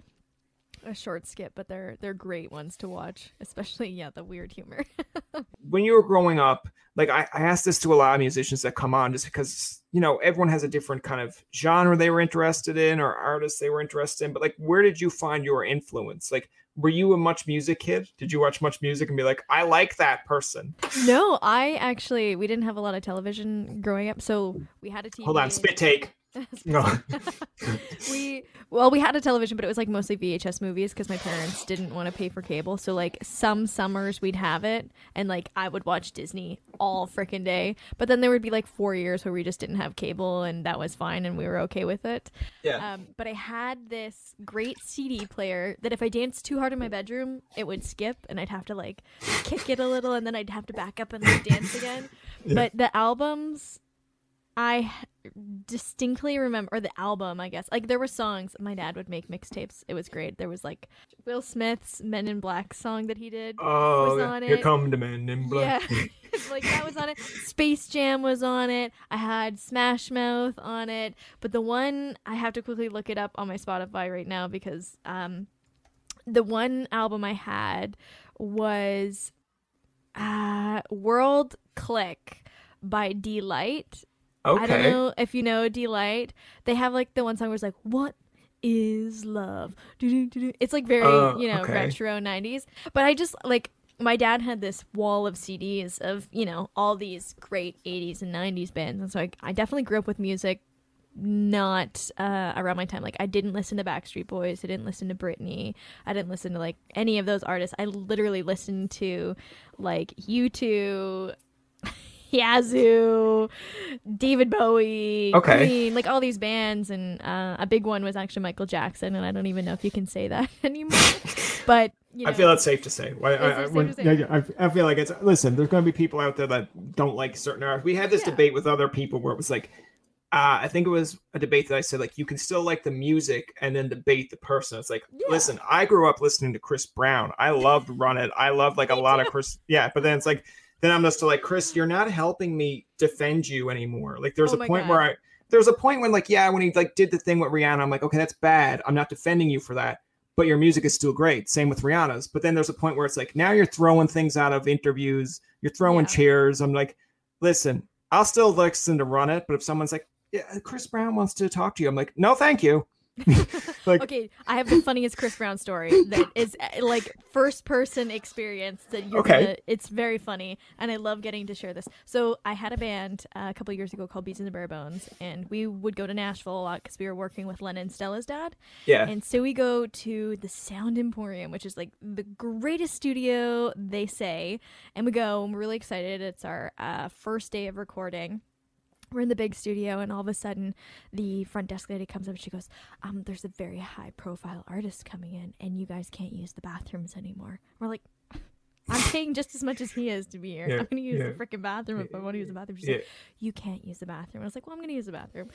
a short skit, but they're they're great ones to watch, especially yeah the weird humor. [laughs] when you were growing up, like I, I asked this to a lot of musicians that come on just because, you know, everyone has a different kind of genre they were interested in or artists they were interested in. But like, where did you find your influence? Like, were you a MuchMusic kid? Did you watch MuchMusic and be like, I like that person? no, I actually we didn't have a lot of television growing up, so we had a TV. Hold on, spit take. No. [laughs] we well we had a television but it was like mostly vhs movies because my parents didn't want to pay for cable so like some summers we'd have it and like i would watch disney all freaking day but then there would be like four years where we just didn't have cable and that was fine and we were okay with it Yeah. um, but i had this great cd player that if i danced too hard in my bedroom it would skip and i'd have to like kick it a little and then i'd have to back up and like dance again [laughs] Yeah. but the albums I distinctly remember, or the album, I guess. Like there were songs. My dad would make mixtapes. It was great. There was like Will Smith's "Men in Black" song that he did. Oh, was on here it. come the men in black. Yeah, [laughs] like that was on it. Space Jam was on it. I had Smash Mouth on it. But the one I have to quickly look it up on my Spotify right now because um, the one album I had was uh, World Clique by Deee-Lite. Okay. I don't know if you know Deee-Lite. They have like the one song where it's like, "What is love?" It's like very Oh, you know okay. retro '90s. But I just like my dad had this wall of CDs of you know all these great '80s and '90s bands, and so I, I definitely grew up with music. Not uh, around my time. Like I didn't listen to Backstreet Boys. I didn't listen to Britney. I didn't listen to like any of those artists. I literally listened to like U2, [laughs] Yazoo, David Bowie, Okay. Like all these bands, and uh, a big one was actually Michael Jackson, and I don't even know if you can say that [laughs] anymore. [laughs] but you know, I feel that's safe to say. Why- I, I, when- to say. yeah, I feel like it's listen. There's going to be people out there that don't like certain artists. We had this Yeah. debate with other people where it was like, uh, I think it was a debate that I said like you can still like the music and then debate the person. It's like, Yeah. listen, I grew up listening to Chris Brown. I loved Run It. I loved like a lot of. Chris. Yeah, but then it's like, then I'm just like, Chris, you're not helping me defend you anymore. Like there's Oh a point God. where I. there's a point when, like, yeah, when he like did the thing with Rihanna, I'm like, okay, that's bad. I'm not defending you for that but your music is still great. Same with Rihanna's. But then there's a point where it's like now you're throwing things out of interviews, you're throwing Yeah. chairs. I'm like, listen, I'll still listen to run it, but if someone's like, yeah, Chris Brown wants to talk to you, I'm like, no, thank you. [laughs] like, okay, I have the funniest Chris Brown story that is uh, like first person experience that you're Okay. gonna, it's very funny and I love getting to share this. So I had a band uh, a couple years ago called Beats and the Bare Bones and we would go to Nashville a lot because we were working with Lennon Stella's dad. yeah, And so we go to the Sound Emporium, which is like the greatest studio, they say. And we go, and we're really excited. It's our uh, first day of recording. We're in the big studio, and all of a sudden, the front desk lady comes up and she goes, um, There's a very high profile artist coming in, and you guys can't use the bathrooms anymore. We're like, [laughs] I'm paying just as much as he is to be here. Yeah, I'm going to use yeah. the freaking bathroom if I want to use the bathroom. She's yeah. like, you can't use the bathroom. I was like, well, I'm going to use the bathroom.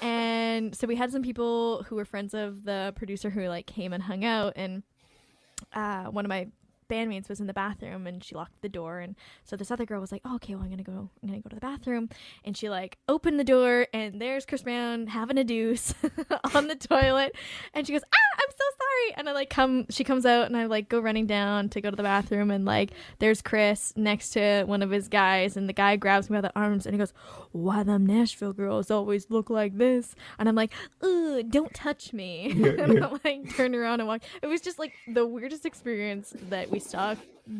And so we had some people who were friends of the producer who like came and hung out. And uh, one of my bandmates was in the bathroom and she locked the door and so this other girl was like oh, okay well i'm gonna go i'm gonna go to the bathroom. And she like opened the door and there's chris brown having a deuce [laughs] on the toilet. And she goes ah i'm so sorry. And i like come she comes out and i like go running down to go to the bathroom and like there's chris next to one of his guys and the guy grabs me by the arms and he goes why them nashville girls always look like this. And i'm like Ugh, don't touch me. [laughs] And i'm like turn around and walk. It was just like the weirdest experience that we saw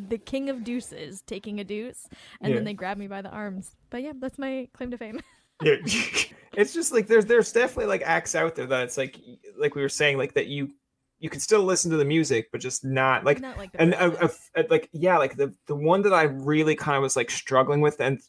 the king of deuces taking a deuce and Yeah. then they grab me by the arms but yeah that's my claim to fame [laughs] yeah. [laughs] it's just like there's there's definitely like acts out there that it's like like we were saying like that you you can still listen to the music but just not like not like and process. uh, uh, like yeah like the the one that i really kind of was like struggling with and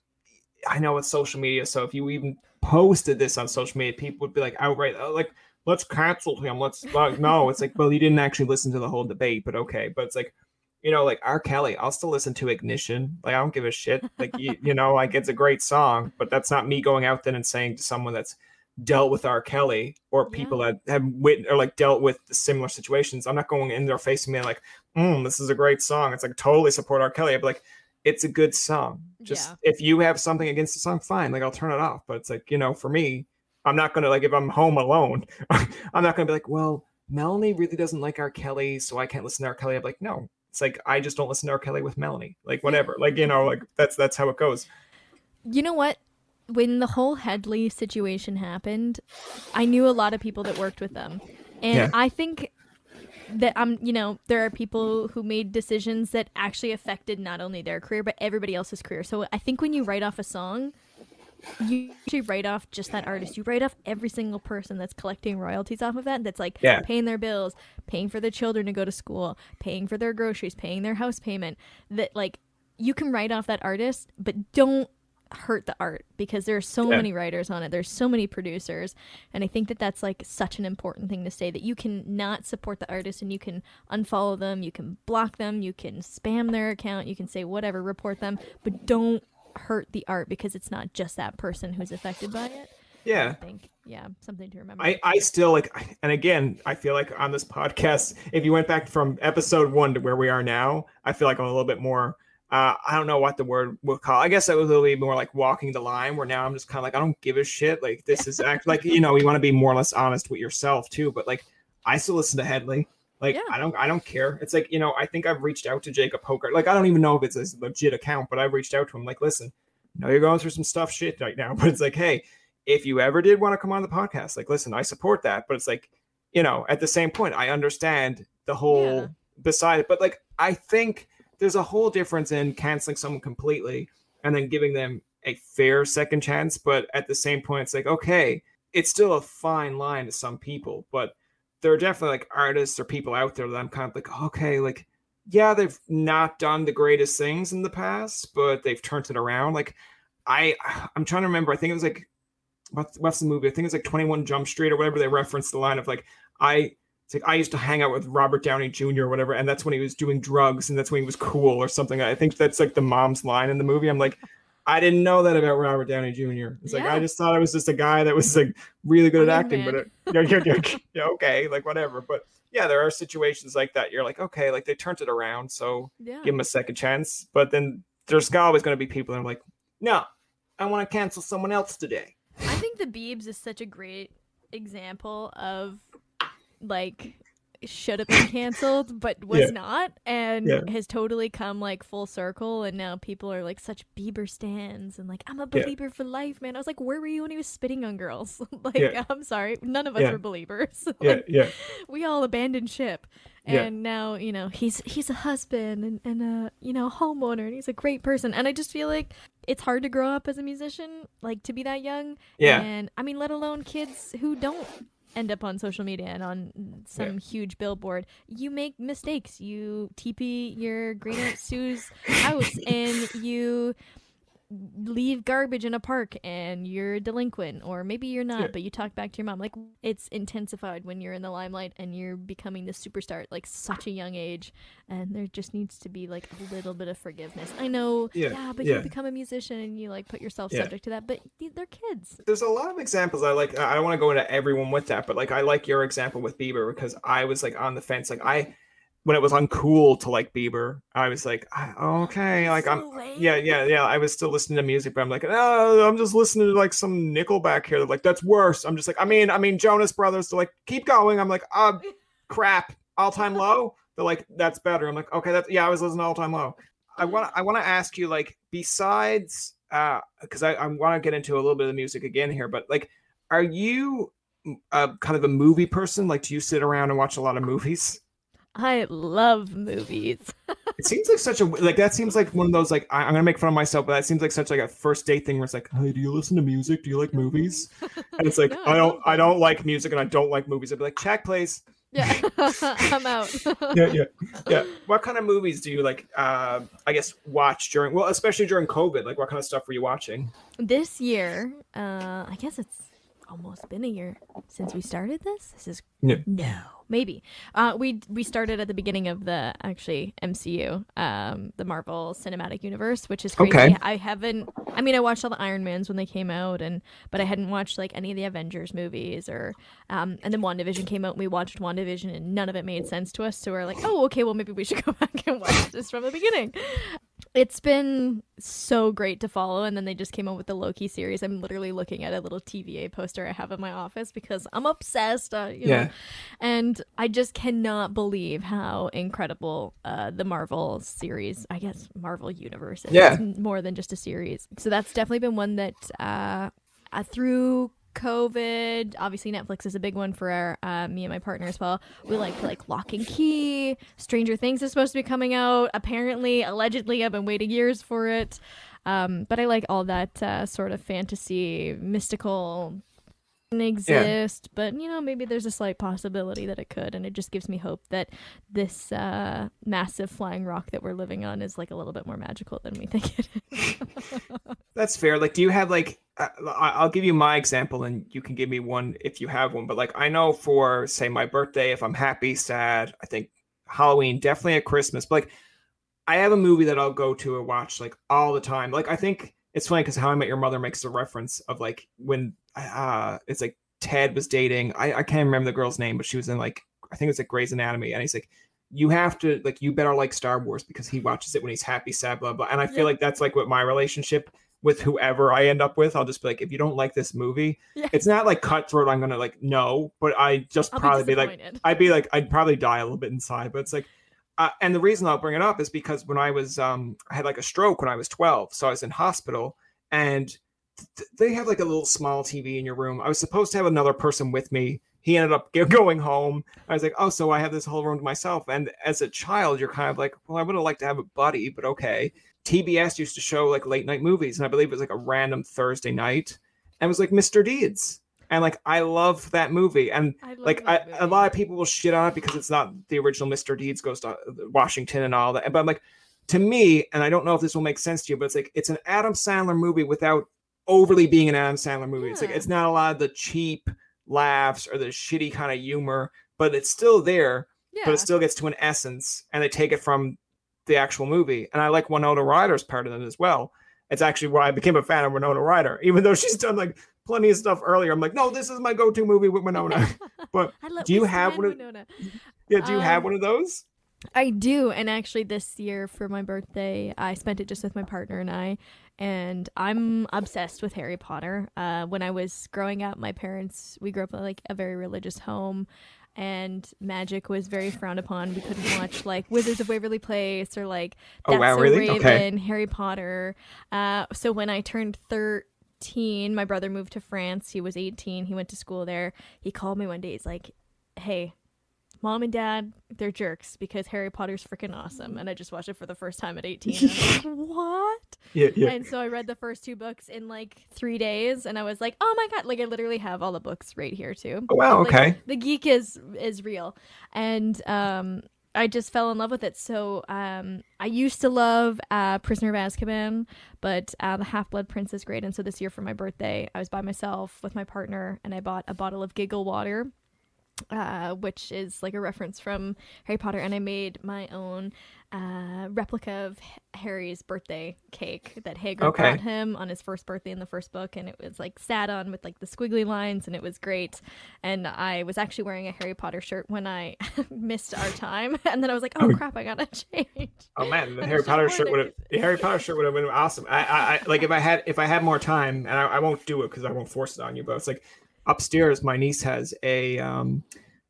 i know it's social media so if you even posted this on social media people would be like outright oh, like let's cancel him let's like no it's like well you didn't actually listen to the whole debate but okay but it's like you know like r kelly i'll still listen to ignition like i don't give a shit like you, you know like it's a great song but that's not me going out then and saying to someone that's dealt with R. Kelly or people that have wit or like dealt with similar situations. I'm not going in their face and being like, mm, this is a great song. It's like totally support R. Kelly. I'd be like, it's a good song. Just Yeah. if you have something against the song, fine. Like I'll turn it off. But it's like, you know, for me, I'm not gonna like if I'm home alone, [laughs] I'm not gonna be like, well, Melanie really doesn't like R. Kelly, so I can't listen to R. Kelly. I'm like, no. It's like I just don't listen to R. Kelly with Melanie. Like whatever. Like, you know, like that's that's how it goes. You know what? When the whole Hedley situation happened, I knew a lot of people that worked with them. And Yeah. I think that I'm, you know, there are people who made decisions that actually affected not only their career but everybody else's career. So I think when you write off a song, you actually write off just that artist. You write off every single person that's collecting royalties off of that. That's like Yeah. paying their bills, paying for their children to go to school, paying for their groceries, paying their house payment. That like you can write off that artist, but don't hurt the art because there are so Yeah. many writers on it. There's so many producers, and I think that that's like such an important thing to say that you can not support the artist and you can unfollow them, you can block them, you can spam their account, you can say whatever, report them, but don't hurt the art because it's not just that person who's affected by it. Yeah. I think yeah, something to remember. I, I still like and again i feel like on this podcast if you went back from episode one to where we are now i feel like i'm a little bit more uh, i don't know what the word would call i guess i was a little bit more like walking the line where now i'm just kind of like i don't give a shit like this is act like you know you want to be more or less honest with yourself too but like i still listen to Hedley like Yeah. i don't i don't care it's like you know i think i've reached out to Jacob Hoggard like i don't even know if it's a legit account but i've reached out to him like listen I know you're going through some stuff shit right now [laughs] but it's like hey if you ever did want to come on the podcast, like, listen, I support that. But it's like, you know, at the same point, I understand the whole Yeah. beside it. But like, I think there's a whole difference in canceling someone completely and then giving them a fair second chance. But at the same point, it's like, okay, it's still a fine line to some people. But there are definitely like artists or people out there that I'm kind of like, okay, like, yeah, they've not done the greatest things in the past, but they've turned it around. Like, I, I'm trying to remember. I think it was like what's what's the movie? I think it's like 21 Jump Street or whatever. They referenced the line of like I it's like I used to hang out with Robert Downey Jr. or whatever, and that's when he was doing drugs and that's when he was cool or something. I think that's like the mom's line in the movie. I'm like, I didn't know that about Robert Downey Jr. It's like I just thought I was just a guy that was like really good at acting, but Man. it, yeah, yeah, yeah, [laughs] yeah, okay, like whatever. But yeah, there are situations like that. You're like, okay, like they turned it around, so yeah. give them a second chance. But then there's always going to be people that are like, no, I want to cancel someone else today. I think the Beebs is such a great example of like should have been canceled but [laughs] was Yeah. not and Yeah. has totally come like full circle and now people are like such Bieber stands and like I'm a Yeah. Belieber for life man I was like where were you when he was spitting on girls [laughs] like Yeah. I'm sorry none of us Yeah. were Beliebers [laughs] Yeah, Like, yeah, we all abandoned ship Yeah. and now you know he's he's a husband and, and a you know homeowner and he's a great person and i just feel like it's hard to grow up as a musician like to be that young yeah, and i mean let alone kids who don't end up on social media and on some huge billboard. You make mistakes. You tp your great aunt sue's house [laughs] and you leave garbage in a park and you're a delinquent or maybe you're not Yeah. but you talk back to your mom like it's intensified when you're in the limelight and you're becoming the superstar at like such a young age and there just needs to be like a little bit of forgiveness i know Yeah, but yeah. you become a musician and you like put yourself Yeah. subject to that but they're kids There's a lot of examples I like. I don't want to go into everyone with that, but like I like your example with Bieber because I was like on the fence. Like I, when it was uncool to like Bieber, I was like, "Ah, okay, like I'm, yeah, yeah, yeah. I was still listening to music, but I'm like, oh, I'm just listening to like some Nickelback here. They're like, that's worse. I'm just like, I mean, I mean, Jonas Brothers. They're like, keep going. I'm like, uh, [laughs] crap, all time [laughs] low. They're like, that's better. I'm like, okay, that's yeah. I was listening to all time low. I want, I want to ask you, like, besides, uh, because I, I want to get into a little bit of the music again here, but like, are you a kind of a movie person? Like, do you sit around and watch a lot of movies? I love movies. [laughs] it seems like such a like that seems like one of those like I, am gonna make fun of myself, but that seems like such like a first date thing where it's like, hey, do you listen to music? Do you like movies? [laughs] And it's like No, I don't I don't like music and I don't like movies. I'd be like, check please. yeah, [laughs] I'm out. Yeah, yeah, yeah. What kind of movies do you like? Uh, I guess watch during well, especially during COVID. Like, what kind of stuff were you watching? This year, uh, I guess it's almost been a year since we started this. This is Yeah. no, maybe. Uh, we we started at the beginning of the actually MCU, um, the Marvel Cinematic Universe, which is crazy. Okay. I haven't. I mean, I watched all the Iron Mans when they came out, and but I hadn't watched like any of the Avengers movies or. Um, and then WandaVision came out, and we watched WandaVision, and none of it made sense to us. So we're like, oh, okay, well maybe we should [laughs] go back and watch this from the beginning it's been so great to follow and then they just came out with the loki series i'm literally looking at a little tva poster i have in my office because i'm obsessed uh, you Yeah. know and i just cannot believe how incredible uh, the marvel series i guess marvel universe is Yeah. It's more than just a series so that's definitely been one that uh, uh, through COVID, obviously Netflix is a big one for uh, me and my partner as well. We like like Locke and Key. Stranger Things is supposed to be coming out. Apparently, allegedly, I've been waiting years for it. Um, but I like all that uh, sort of fantasy, mystical exist but you know maybe there's a slight possibility that it could and it just gives me hope that this uh massive flying rock that we're living on is like a little bit more magical than we think it is [laughs] That's fair. Like, do you have like? Uh, I- I'll give you my example, and you can give me one if you have one. But like, I know for say my birthday, if I'm happy, sad, I think Halloween, definitely at Christmas. But like, I have a movie that I'll go to and watch like all the time. Like, I think it's funny because How I Met Your Mother makes a reference of like when uh it's like Ted was dating. I I can't remember the girl's name, but she was in like I think it was like Grey's Anatomy, and he's like. You have to like you better like Star Wars because he watches it when he's happy, sad, blah blah. And I feel Yeah. like that's like what my relationship with whoever I end up with, I'll just be like, if you don't like this movie, Yeah. it's not like cutthroat. I'm gonna like no, but I just I'll probably be be like. I'd be like, I'd probably die a little bit inside. But it's like, uh, and the reason I'll bring it up is because when I was, um, I had like a stroke when I was 12, so I was in hospital, and th- they have like a little small TV in your room. I was supposed to have another person with me. He ended up g- going home. I was like, oh, so I have this whole room to myself. And as a child, you're kind of like, well, I would have liked to have a buddy, but okay. TBS used to show like late night movies, and I believe it was like a random Thursday night, and it was like Mr. Deeds, and like I love that movie, and I love like I, that a lot of people will shit on it because it's not the original Mr. Deeds goes to Washington and all that, but I'm like, to me, and I don't know if this will make sense to you, but it's like it's an Adam Sandler movie without overly being an Adam Sandler movie. It's like it's not a lot of the cheap laughs or the shitty kind of humor, but it's still there yeah. but it still gets to an essence and they take it from the actual movie. And I like Winona Ryder's part of it as well. It's actually why I became a fan of Winona Ryder, even though she's done like plenty of stuff earlier. I'm like, no, this is my go-to movie with Winona. [laughs] but do you have one of- Winona. yeah, do you have Um, one of those? I do, and actually, this year for my birthday, I spent it just with my partner and I, and I'm obsessed with Harry Potter. Uh, when I was growing up, my parents we grew up in like a very religious home, and magic was very frowned upon. We couldn't watch like Wizards of Waverly Place or like Oh, That's wow, So really? Raven, Okay. Harry Potter. Uh, so when I turned thirteen, my brother moved to France. He was eighteen. He went to school there. He called me one day. He's like, "Hey." Mom and dad, they're jerks because Harry Potter's freaking awesome. And I just watched it for the first time at 18. and like, [laughs] what? Yeah, yeah. And so I read the first two books in like three days. And I was like, oh my God. Like, I literally have all the books right here, too. Oh, wow, Like, okay. the geek is is real. And um, I just fell in love with it. So um, I used to love uh, Prisoner of Azkaban, but uh, The Half Blood Prince is great. And so this year for my birthday, I was by myself with my partner and I bought a bottle of Giggle Water uh, which is like a reference from Harry Potter, and I made my own uh, replica of Harry's birthday cake that Hagrid Okay. brought him on his first birthday in the first book, and it was like sat on with like the squiggly lines, and it was great. And I was actually wearing a Harry Potter shirt when I [laughs] missed our time, [laughs] and then I was like, "Oh crap, I gotta [laughs] change." Oh man, the Harry Potter shirt would have the Harry Potter shirt would have been awesome. I, I, I like if I had if I had more time, and I, I won't do it because I won't force it on you. But it's like upstairs, my niece has a um,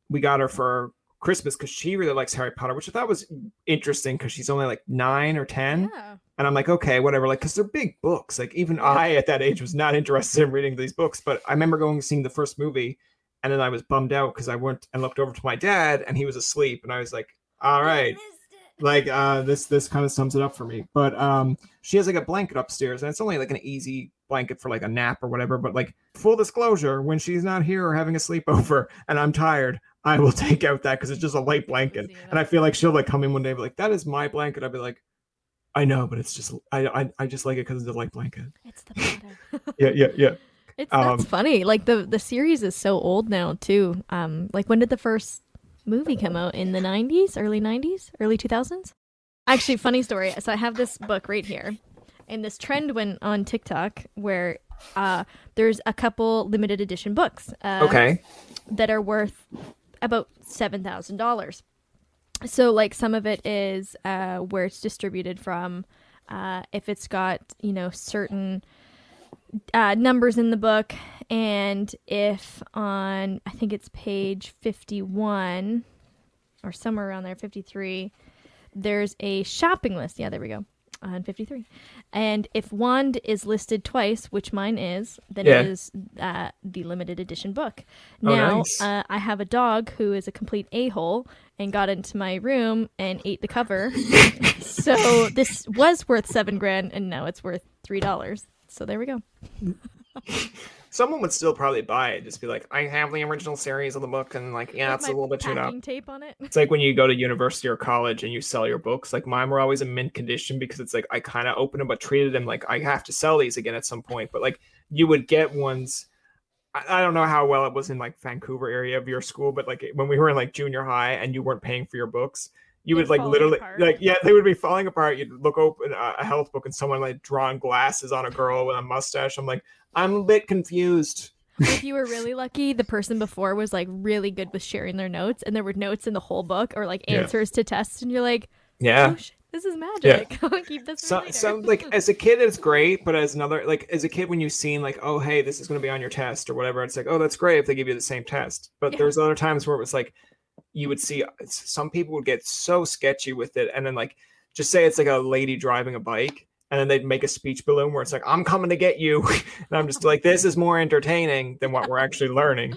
we got her for Christmas because she really likes Harry Potter, which I thought was interesting because she's only like nine or ten, Yeah. and I'm like, okay, whatever, like because they're big books. Like even I at that age was not [laughs] interested in reading these books, but I remember going and seeing the first movie, and then I was bummed out because I went and looked over to my dad, and he was asleep, and I was like, all right [laughs] like uh this this kind of sums it up for me but um she has like a blanket upstairs and it's only like an easy blanket for like a nap or whatever but like full disclosure when she's not here or having a sleepover [laughs] and i'm tired i will [laughs] take out that because it's just a light blanket and i feel like she'll like come in one day and be like that is my blanket i'll be like i know but it's just i i, I just like it because it's a light blanket It's the matter. [laughs] yeah yeah yeah [laughs] It's that's Um, funny. Like the the series is so old now too. Um, like when did the first movie come out? In the nineties, early nineties, early two thousands. Actually, funny story. So I have this book right here, and this trend went on TikTok where uh, there's a couple limited edition books. Uh, okay that are worth about seven thousand dollars. So like some of it is uh, where it's distributed from, uh, if it's got you know certain uh, numbers in the book, and if on I think it's page fifty one or somewhere around there, fifty three, there's a shopping list. Yeah, there we go. On 53. And if Wand is listed twice, which mine is, then Yeah. it is uh, the limited edition book. Oh, Now, nice. uh, I have a dog who is a complete a hole and got into my room and ate the cover. [laughs] so this was worth seven grand, and now it's worth three dollars. So there we go. [laughs] someone would still probably buy it just be like i have the original series of the book and like yeah With it's a little bit chewed up tape on it. It's like when you go to university or college and you sell your books. Like mine were always in mint condition because it's like I kind of opened them but treated them like I have to sell these again at some point. But like you would get ones. I, I don't know how well it was in like Vancouver area of your school, but like when we were in like junior high and you weren't paying for your books, you They'd would like literally apart. like yeah they would be falling apart. You'd look open a, a health book and someone like drawing glasses on a girl with a mustache. I'm like I'm a bit confused. if you were really lucky, the person before was like really good with sharing their notes, and there were notes in the whole book or like Yeah. answers to tests, and you're like, Yeah. oh this is magic. [laughs] I'll keep this. so, so like as a kid it's great but as another like as a kid when you've seen like oh hey this is going to be on your test or whatever it's like oh that's great if they give you the same test but Yeah. there's other times where it was like you would see uh, some people would get so sketchy with it and then like just say it's like a lady driving a bike and then they'd make a speech balloon where it's like i'm coming to get you [laughs] and i'm just like this is more entertaining than what we're actually learning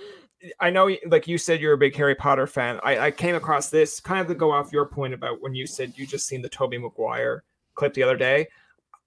I know, like you said, you're a big Harry Potter fan. I, I came across this kind of to go off your point about when you said you just seen the Tobey Maguire clip the other day.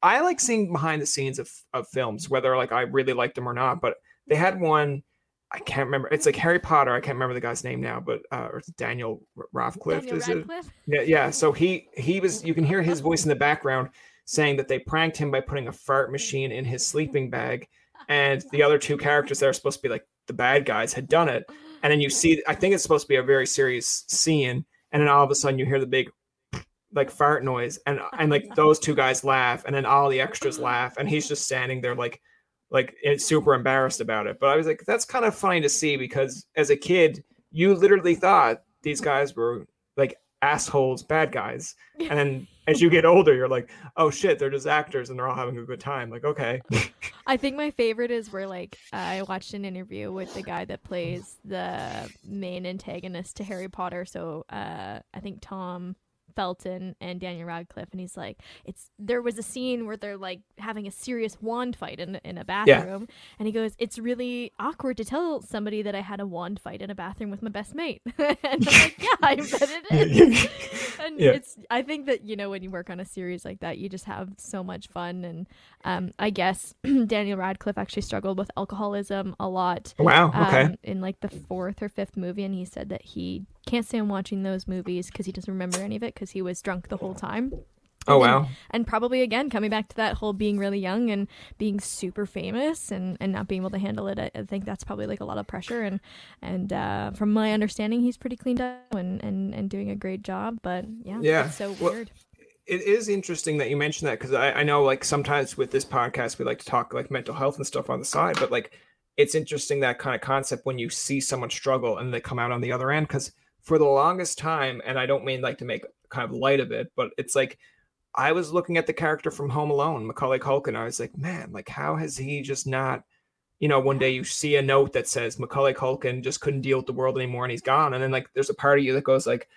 I like seeing behind the scenes of, of films, whether like I really liked them or not. But they had one, I can't remember. It's like Harry Potter. I can't remember the guy's name now, but uh, or Daniel Radcliffe. Daniel is it? Radcliffe. Yeah, yeah. So he he was. You can hear his voice in the background saying that they pranked him by putting a fart machine in his sleeping bag, [laughs] and the other two characters that are supposed to be like the bad guys had done it. And then you see, I think it's supposed to be a very serious scene, and then all of a sudden you hear the big like fart noise, and and like [laughs] those two guys laugh, and then all the extras laugh, and he's just standing there like like it's super embarrassed about it. But I was like, that's kind of funny to see because as a kid, you literally thought these guys were like assholes, bad guys, [laughs] and then as you get older, you're like, oh shit, they're just actors and they're all having a good time. Like, okay, I think my favorite is where like I watched an interview with the guy that plays the main antagonist to Harry Potter. So uh, I think Tom Felton and Daniel Radcliffe, and he's like, it's there was a scene where they're like having a serious wand fight in in a bathroom, and he goes, it's really awkward to tell somebody that I had a wand fight in a bathroom with my best mate. [laughs] and I'm like, yeah, I bet it is. [laughs] and Yeah. it's I think that you know when you work on a series like that, you just have so much fun. And um, I guess [clears throat] Daniel Radcliffe actually struggled with alcoholism a lot. wow, okay, Um, in like the fourth or fifth movie, and he said that he can't stand watching those movies because he doesn't remember any of it because he was drunk the whole time. Oh then- wow. and probably again coming back to that whole being really young and being super famous and, and not being able to handle it I, I think that's probably like a lot of pressure and and uh, from my understanding he's pretty cleaned up and, and and doing a great job but yeah Yeah. it's so Well, weird It is interesting that you mentioned that because I, I know like sometimes with this podcast we like to talk like mental health and stuff on the side, but like it's interesting that kind of concept when you see someone struggle and they come out on the other end because for the longest time, and I don't mean like to make kind of light of it, but it's like I was looking at the character from Home Alone, Macaulay Culkin. I was like, man, like how has he just not, you know, one day you see a note that says Macaulay Culkin just couldn't deal with the world anymore and he's gone, and then like there's a part of you that goes like,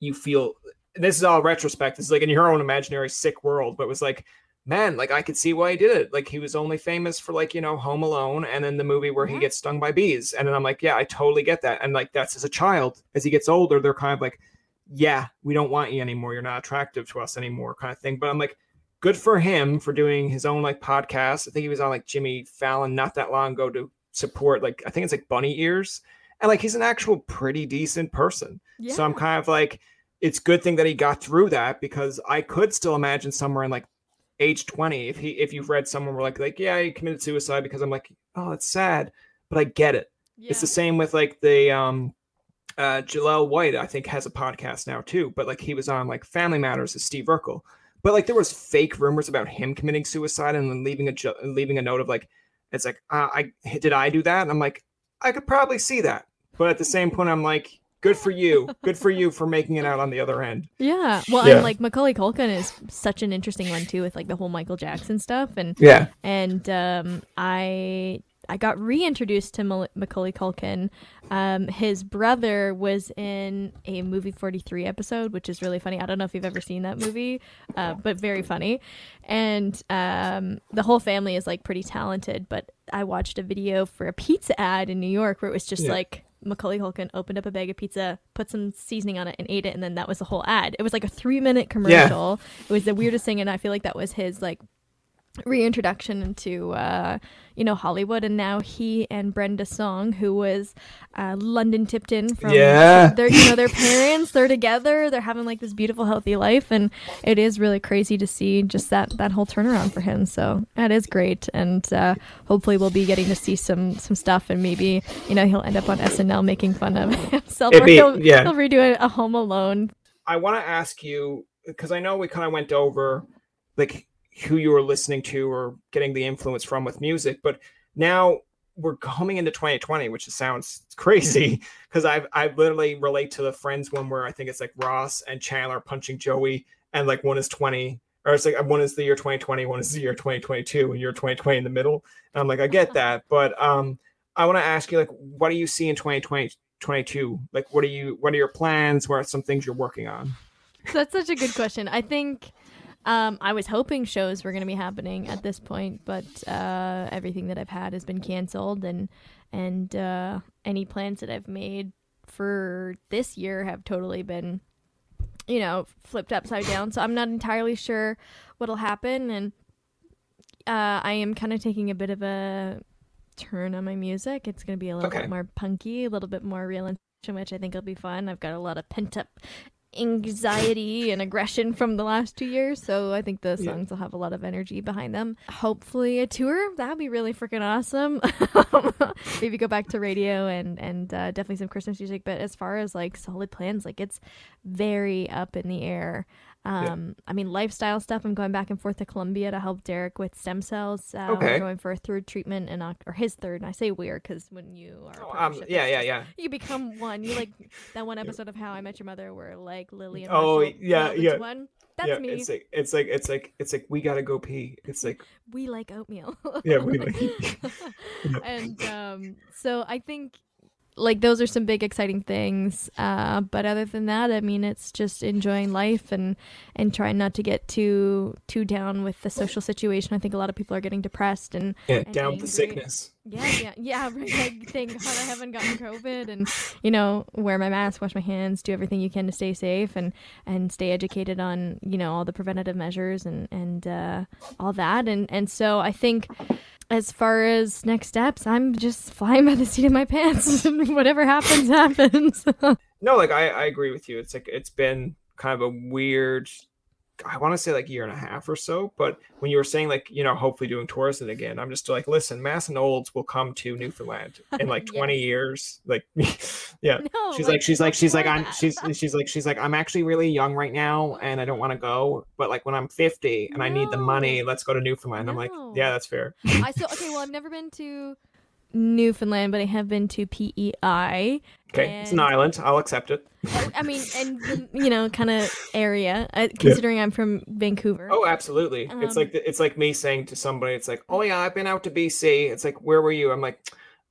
you feel this is all retrospect. This is like in your own imaginary sick world, but it was like, man, like I could see why he did it. Like he was only famous for like, you know, Home Alone and then the movie where he mm-hmm. gets stung by bees. And then I'm like, yeah, I totally get that. And like that's as a child. As he gets older, they're kind of like, yeah, we don't want you anymore. You're not attractive to us anymore, kind of thing. But I'm like, good for him for doing his own like podcast. I think he was on like Jimmy Fallon not that long ago to support like I think it's like bunny ears. And like he's an actual pretty decent person. yeah So I'm kind of like, it's good thing that he got through that because I could still imagine somewhere in like age 20 if he if you've read someone where like like yeah he committed suicide because I'm like oh it's sad but I get it. yeah. It's the same with like the um uh Jaleel White I think has a podcast now too but like he was on like Family Matters with Steve Urkel. But like there was fake rumors about him committing suicide and then leaving a jo- leaving a note of like it's like uh, I did I do that and I'm like I could probably see that. But at the same point I'm like good for you. Good for you for making it out on the other end. yeah well Yeah. and like macaulay culkin is such an interesting one too with like the whole michael jackson stuff and Yeah. and um, I I got reintroduced to Mal- Macaulay Culkin. Um, his brother was in a movie 43 episode, which is really funny. I don't know if you've ever seen that movie, uh, but very funny. And um, the whole family is like pretty talented. But I watched a video for a pizza ad in New York where it was just Yeah. like Macaulay Culkin opened up a bag of pizza, put some seasoning on it, and ate it, and then that was the whole ad. It was like a three minute commercial. It was the weirdest thing, and I feel like that was his like reintroduction into uh, you know Hollywood, and now he and Brenda Song, who was uh, London Tipton from Yeah. their you know their parents, they're together, they're having like this beautiful healthy life, and it is really crazy to see just that that whole turnaround for him. So that is great, and uh, hopefully we'll be getting to see some some stuff, and maybe you know he'll end up on SNL making fun of [laughs] himself, It'd or be- he'll, yeah. he'll redo a, a Home Alone. I want to ask you because I know we kind of went over like who you were listening to or getting the influence from with music, but now we're coming into 2020, which sounds crazy because [laughs] I've I literally relate to the Friends one where I think it's like Ross and Chandler punching Joey, and like one is 20. Or it's like one is the year 2020, one is the year 2022, and you're 2020 in the middle. And I'm like, I get that, [laughs] but um, I want to ask you, like, what do you see in 2020, 22? Like, what are you, what are your plans? What are some things you're working on? That's such a good question. I think um, I was hoping shows were going to be happening at this point, but uh, everything that I've had has been canceled, and and uh, any plans that I've made for this year have totally been, you know, flipped upside down. So I'm not entirely sure what'll happen, and uh, I am kind of taking a bit of a turn on my music. It's going to be a little Okay. bit more punky, a little bit more real, and which I think will be fun. I've got a lot of pent up anxiety and aggression from the last two years. So I think the Yeah. songs will have a lot of energy behind them. Hopefully a tour. That'd be really freaking awesome. [laughs] Maybe go back to radio and and uh, definitely some Christmas music. But as far as like solid plans, like it's very up in the air. Um, I mean, lifestyle stuff. I'm going back and forth to Colombia to help Derek with stem cells. Uh, Okay. We're going for a third treatment in Oc- or his third. And I say weird because when you are a Um, yeah, yeah, yeah. you become one. You like [laughs] that one episode of How I Met Your Mother where like Lily and Oh, Marshall yeah, yeah. one. That's yeah, me. it's like it's like it's like it's like we gotta go pee. It's like we like oatmeal. Yeah, we [laughs] like- [laughs] Yeah. and um, so I think like those are some big exciting things. Uh, but other than that, I mean, it's just enjoying life and and trying not to get too too down with the social situation. I think a lot of people are getting depressed and yeah, And down with the sickness. Yeah, yeah, yeah. [laughs] Like, thank God I haven't gotten COVID, and you know, wear my mask, wash my hands, do everything you can to stay safe, and and stay educated on you know all the preventative measures and and uh, all that, and and so I think. As far as next steps, I'm just flying by the seat of my pants. [laughs] Whatever happens, [laughs] happens. No, like I, I agree with you. It's like it's been kind of a weird I want to say like a year and a half or so. But when you were saying like you know hopefully doing tourism again, I'm just like listen, Madison Olds will come to Newfoundland in like [laughs] 20 Yes. years. Like [laughs] yeah, No, she's like, she's like she's like I'm that. she's she's like she's like I'm actually really young right now and I don't want to go, but like when I'm 50 and I need the money, let's go to Newfoundland. I'm like, yeah, that's fair. I still okay. Well, I've never been to Newfoundland, but I have been to PEI. Okay, it's an island. I'll accept it. I- mean, [laughs] and you know, kind of area. Uh, considering I'm from Vancouver. Oh, absolutely. it's Um, like it's like me saying to somebody, it's like, oh yeah, I've been out to BC. It's like, where were you? I'm like,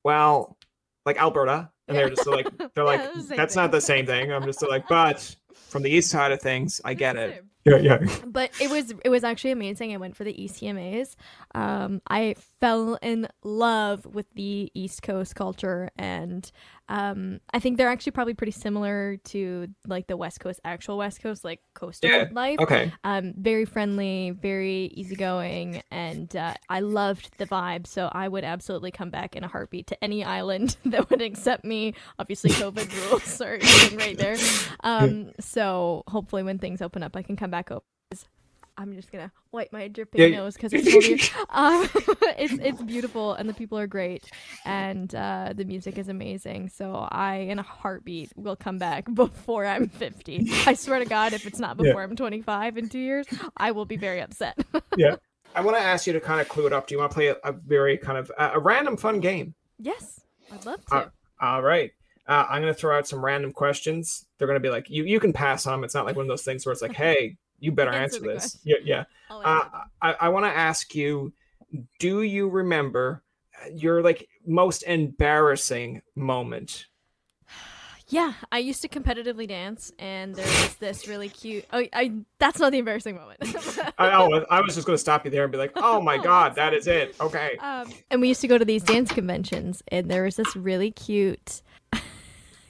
well, like Alberta, and they're just like, [laughs] they're like, Yeah, the that's thing. not the same thing. I'm just like, but from the east side of things, I get it. Yeah, yeah. but it was it was actually amazing. I went for the ECMAs. Um, I fell in love with the East Coast culture, and um, I think they're actually probably pretty similar to like the West Coast, actual West Coast, like coastal Yeah, life. Okay. Um, very friendly, very easygoing, and uh, I loved the vibe. So I would absolutely come back in a heartbeat to any island [laughs] that would accept me. Obviously, COVID [laughs] rules are even right there. Um, so hopefully, when things open up, I can come back up. I'm just gonna wipe my dripping Yeah. nose because [laughs] it's. Um, [laughs] it's it's beautiful and the people are great and uh, the music is amazing. So I, in a heartbeat, will come back [laughs] before I'm 50. I swear to God, if it's not Yeah. before I'm 25 in two years, I will be very upset. Yeah. I want to ask you to kind of clue it up. Do you want to play a, a very kind of uh, a random fun game? yes, I'd love to. Uh, All right. Uh, I'm going to throw out some random questions. They're going to be like, you you can pass on them. It's not like one of those things where it's like, hey, you better Answer answer this. question. Yeah, yeah. I'll Uh. I, I want to ask you, do you remember your like most embarrassing moment? [sighs] yeah, I used to competitively dance, and there was this really cute. Oh, I that's not the embarrassing moment. I, oh, [laughs] I was just going to stop you there and be like, oh my Oh, [laughs] God, that is it. Okay. Um, and we used to go to these dance conventions, and there was this really cute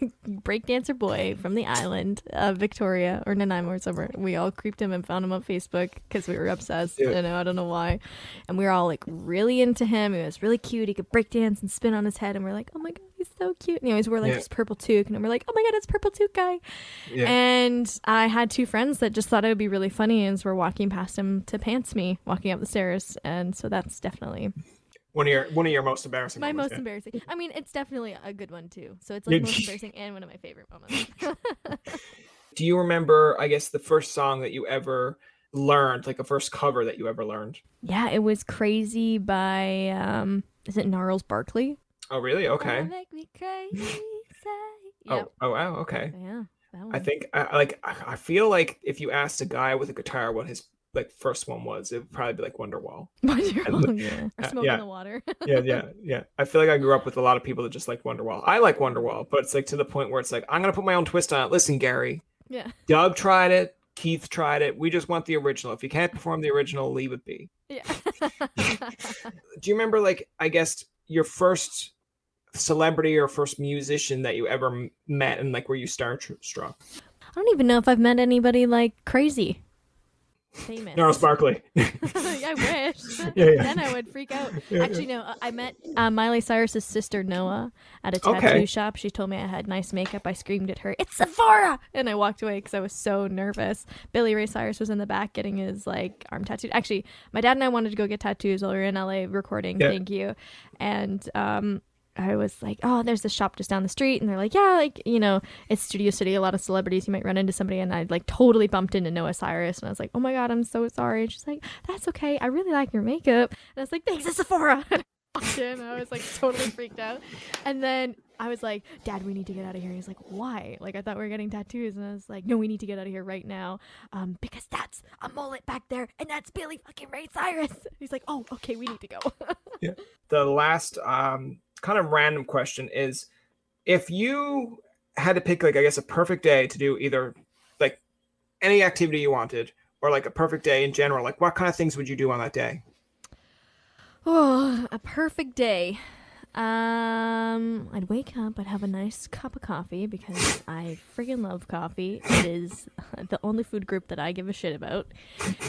[laughs] breakdancer boy from the island of Victoria or Nanaimo or somewhere. We all creeped him and found him on Facebook because we were obsessed. Yeah. I know, I don't know why. And we were all like really into him. He was really cute. He could breakdance and spin on his head, and we're like, oh my god, he's so cute. And he always wore like Yeah. this purple toque, and we're like, oh my god, it's purple toque guy. Yeah. And I had two friends that just thought it would be really funny and we're walking past him to pants me, walking up the stairs. And so that's definitely one of your one of your most embarrassing. my moments, most yeah. embarrassing. I mean, it's definitely a good one too. So it's like most [laughs] embarrassing and one of my favorite moments. [laughs] Do you remember? I guess the first song that you ever learned, like a first cover that you ever learned. yeah, it was crazy by um is it Gnarls Barkley? Oh, really? Okay. Make me crazy. Oh, oh, wow. Okay. Yeah. I think I like I feel like if you asked a guy with a guitar what his like first one was, it would probably be like Wonderwall. [laughs] Wonderful, yeah. Or [laughs] uh, smoke yeah. in the water. [laughs] Yeah, yeah, yeah. I feel like I grew up with a lot of people that just like Wonderwall. I like Wonderwall, but it's like to the point where it's like I'm gonna put my own twist on it. Listen, Gary, yeah. Doug tried it, Keith tried it. We just want the original. If you can't perform the original, leave it be. Yeah. Do you remember like I guess your first celebrity or first musician that you ever met and like were you starstruck? I don't even know if I've met anybody like crazy. Famous. Gnarls Barkley. [laughs] [laughs] I wish. Yeah, yeah. then I would freak out. [laughs] Yeah, Actually, no. I met uh, Miley Cyrus's sister Noah at a tattoo Okay. shop. She told me I had nice makeup. I screamed at her, "It's Sephora!" and I walked away because I was so nervous. Billy Ray Cyrus was in the back getting his like arm tattooed. Actually, my dad and I wanted to go get tattoos while we were in LA recording. Thank you. And um, I was like, oh, there's this shop just down the street. And they're like, yeah, like, you know, it's Studio City, a lot of celebrities. You might run into somebody. And I like totally bumped into Noah Cyrus. And I was like, oh my God, I'm so sorry. And she's like, that's okay. I really like your makeup. And I was like, thanks, it's Sephora. [laughs] And I was like totally freaked out. And then I was like, Dad, we need to get out of here. He's like, Why? Like, I thought we were getting tattoos. And I was like, No, we need to get out of here right now. Um, because that's a mullet back there, and that's Billy fucking Ray Cyrus. [laughs] He's like, Oh, okay, we need to go. [laughs] yeah. the last um, kind of random question is if you had to pick like i guess a perfect day to do either like any activity you wanted or like a perfect day in general like what kind of things would you do on that day Oh, a perfect day. Um, I'd wake up, I'd have a nice cup of coffee because I friggin' love coffee. It is [laughs] the only food group that I give a shit about.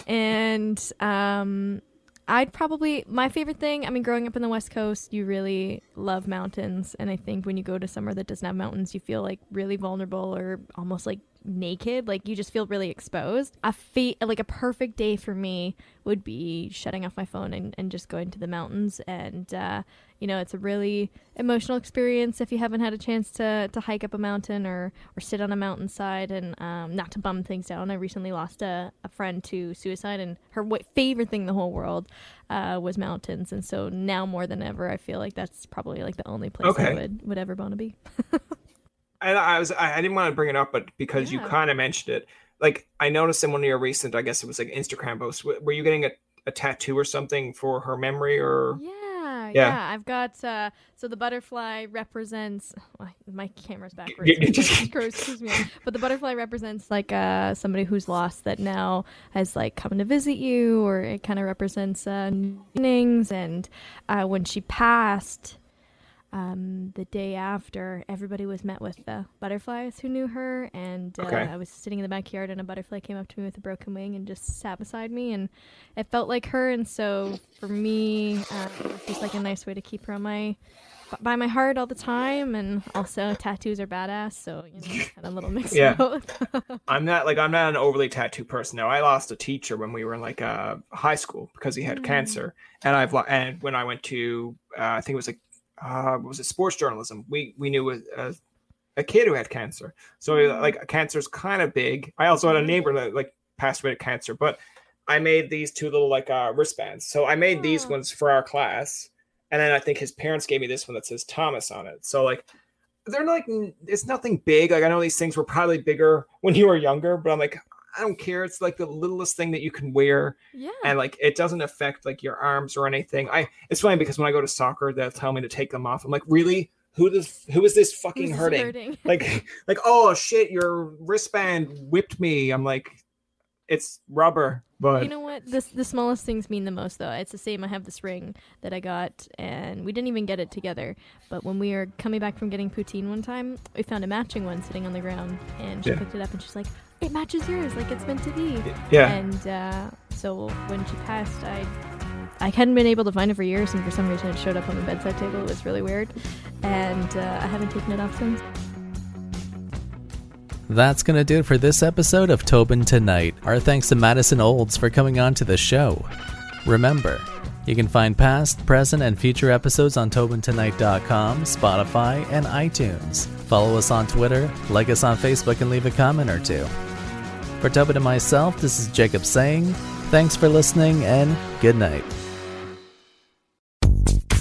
And um I'd probably my favorite thing, I mean growing up in the West Coast, you really love mountains. And I think when you go to somewhere that doesn't have mountains, you feel like really vulnerable or almost like naked. Like you just feel really exposed. A fe- like a perfect day for me would be shutting off my phone and, and just going to the mountains. And uh, you know, it's a really emotional experience if you haven't had a chance to to hike up a mountain or or sit on a mountainside. And um, not to bum things down, I recently lost a, a friend to suicide, and her w- favorite thing in the whole world uh, was mountains. And so now more than ever, I feel like that's probably like the only place Okay. I would would ever want to be. [laughs] And I was I, didn't want to bring it up, but because you kind of mentioned it, like I noticed in one of your recent, I guess it was like Instagram posts. Were you getting a, a tattoo or something for her memory, or Yeah, Yeah. yeah, I've got uh so the butterfly represents [laughs] oh, my camera's [laughs] backwards. you so just- excuse- me. But the butterfly represents like uh somebody who's lost that now has like come to visit you or it kind of represents uh new beginnings and uh when she passed um, the day after, everybody was met with the butterflies who knew her, and uh, Okay. I was sitting in the backyard, and a butterfly came up to me with a broken wing and just sat beside me, and it felt like her. And so for me, uh, it was just like a nice way to keep her on my by my heart all the time. And also, tattoos are badass, so you know, kind of a little mix Yeah. [laughs] I'm not like I'm not an overly tattoo person. Now I lost a teacher when we were in like uh, high school because he had Mm. cancer, and I've lo- and when I went to uh, I think it was like uh, what was it sports journalism? We we knew a, a, a kid who had cancer, so Mm. like cancer's kind of big. I also had a neighbor that like passed away of cancer, but I made these two little like uh, wristbands. So I made these Oh. ones for our class, and then I think his parents gave me this one that says Thomas on it. So like they're like it's nothing big. Like I know these things were probably bigger when you were younger, but I'm like I don't care. It's like the littlest thing that you can wear, yeah. and like it doesn't affect like your arms or anything. I it's funny because when I go to soccer, they'll tell me to take them off. I'm like, really? Who does who is this fucking hurting? hurting? [laughs] Like like oh shit, your wristband whipped me. I'm like, it's rubber, but You know what? This the smallest things mean the most, though. It's the same. I have this ring that I got, and we didn't even get it together. But when we were coming back from getting poutine one time, we found a matching one sitting on the ground, and she Yeah. picked it up, and she's like, "It matches yours, like it's meant to be." yeah. And uh, so when she passed, I I hadn't been able to find it for years, and for some reason it showed up on the bedside table. It was really weird, and uh, I haven't taken it off since. That's going to do it for this episode of Tobin Tonight. Our thanks to Madison Olds for coming on to the show. Remember, you can find past, present, and future episodes on TobinTonight.com, Spotify, and iTunes. Follow us on Twitter, like us on Facebook, and leave a comment or two. For Tobin and myself, this is Jacob saying, thanks for listening and good night.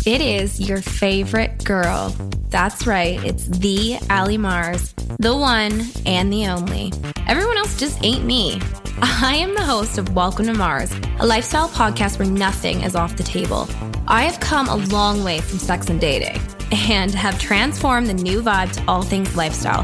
It is your favorite girl. That's right, it's the Ali Mars, the one and the only. Everyone else just ain't me. I am the host of Welcome to Mars, a lifestyle podcast where nothing is off the table. I have come a long way from sex and dating and have transformed the new vibe to all things lifestyle.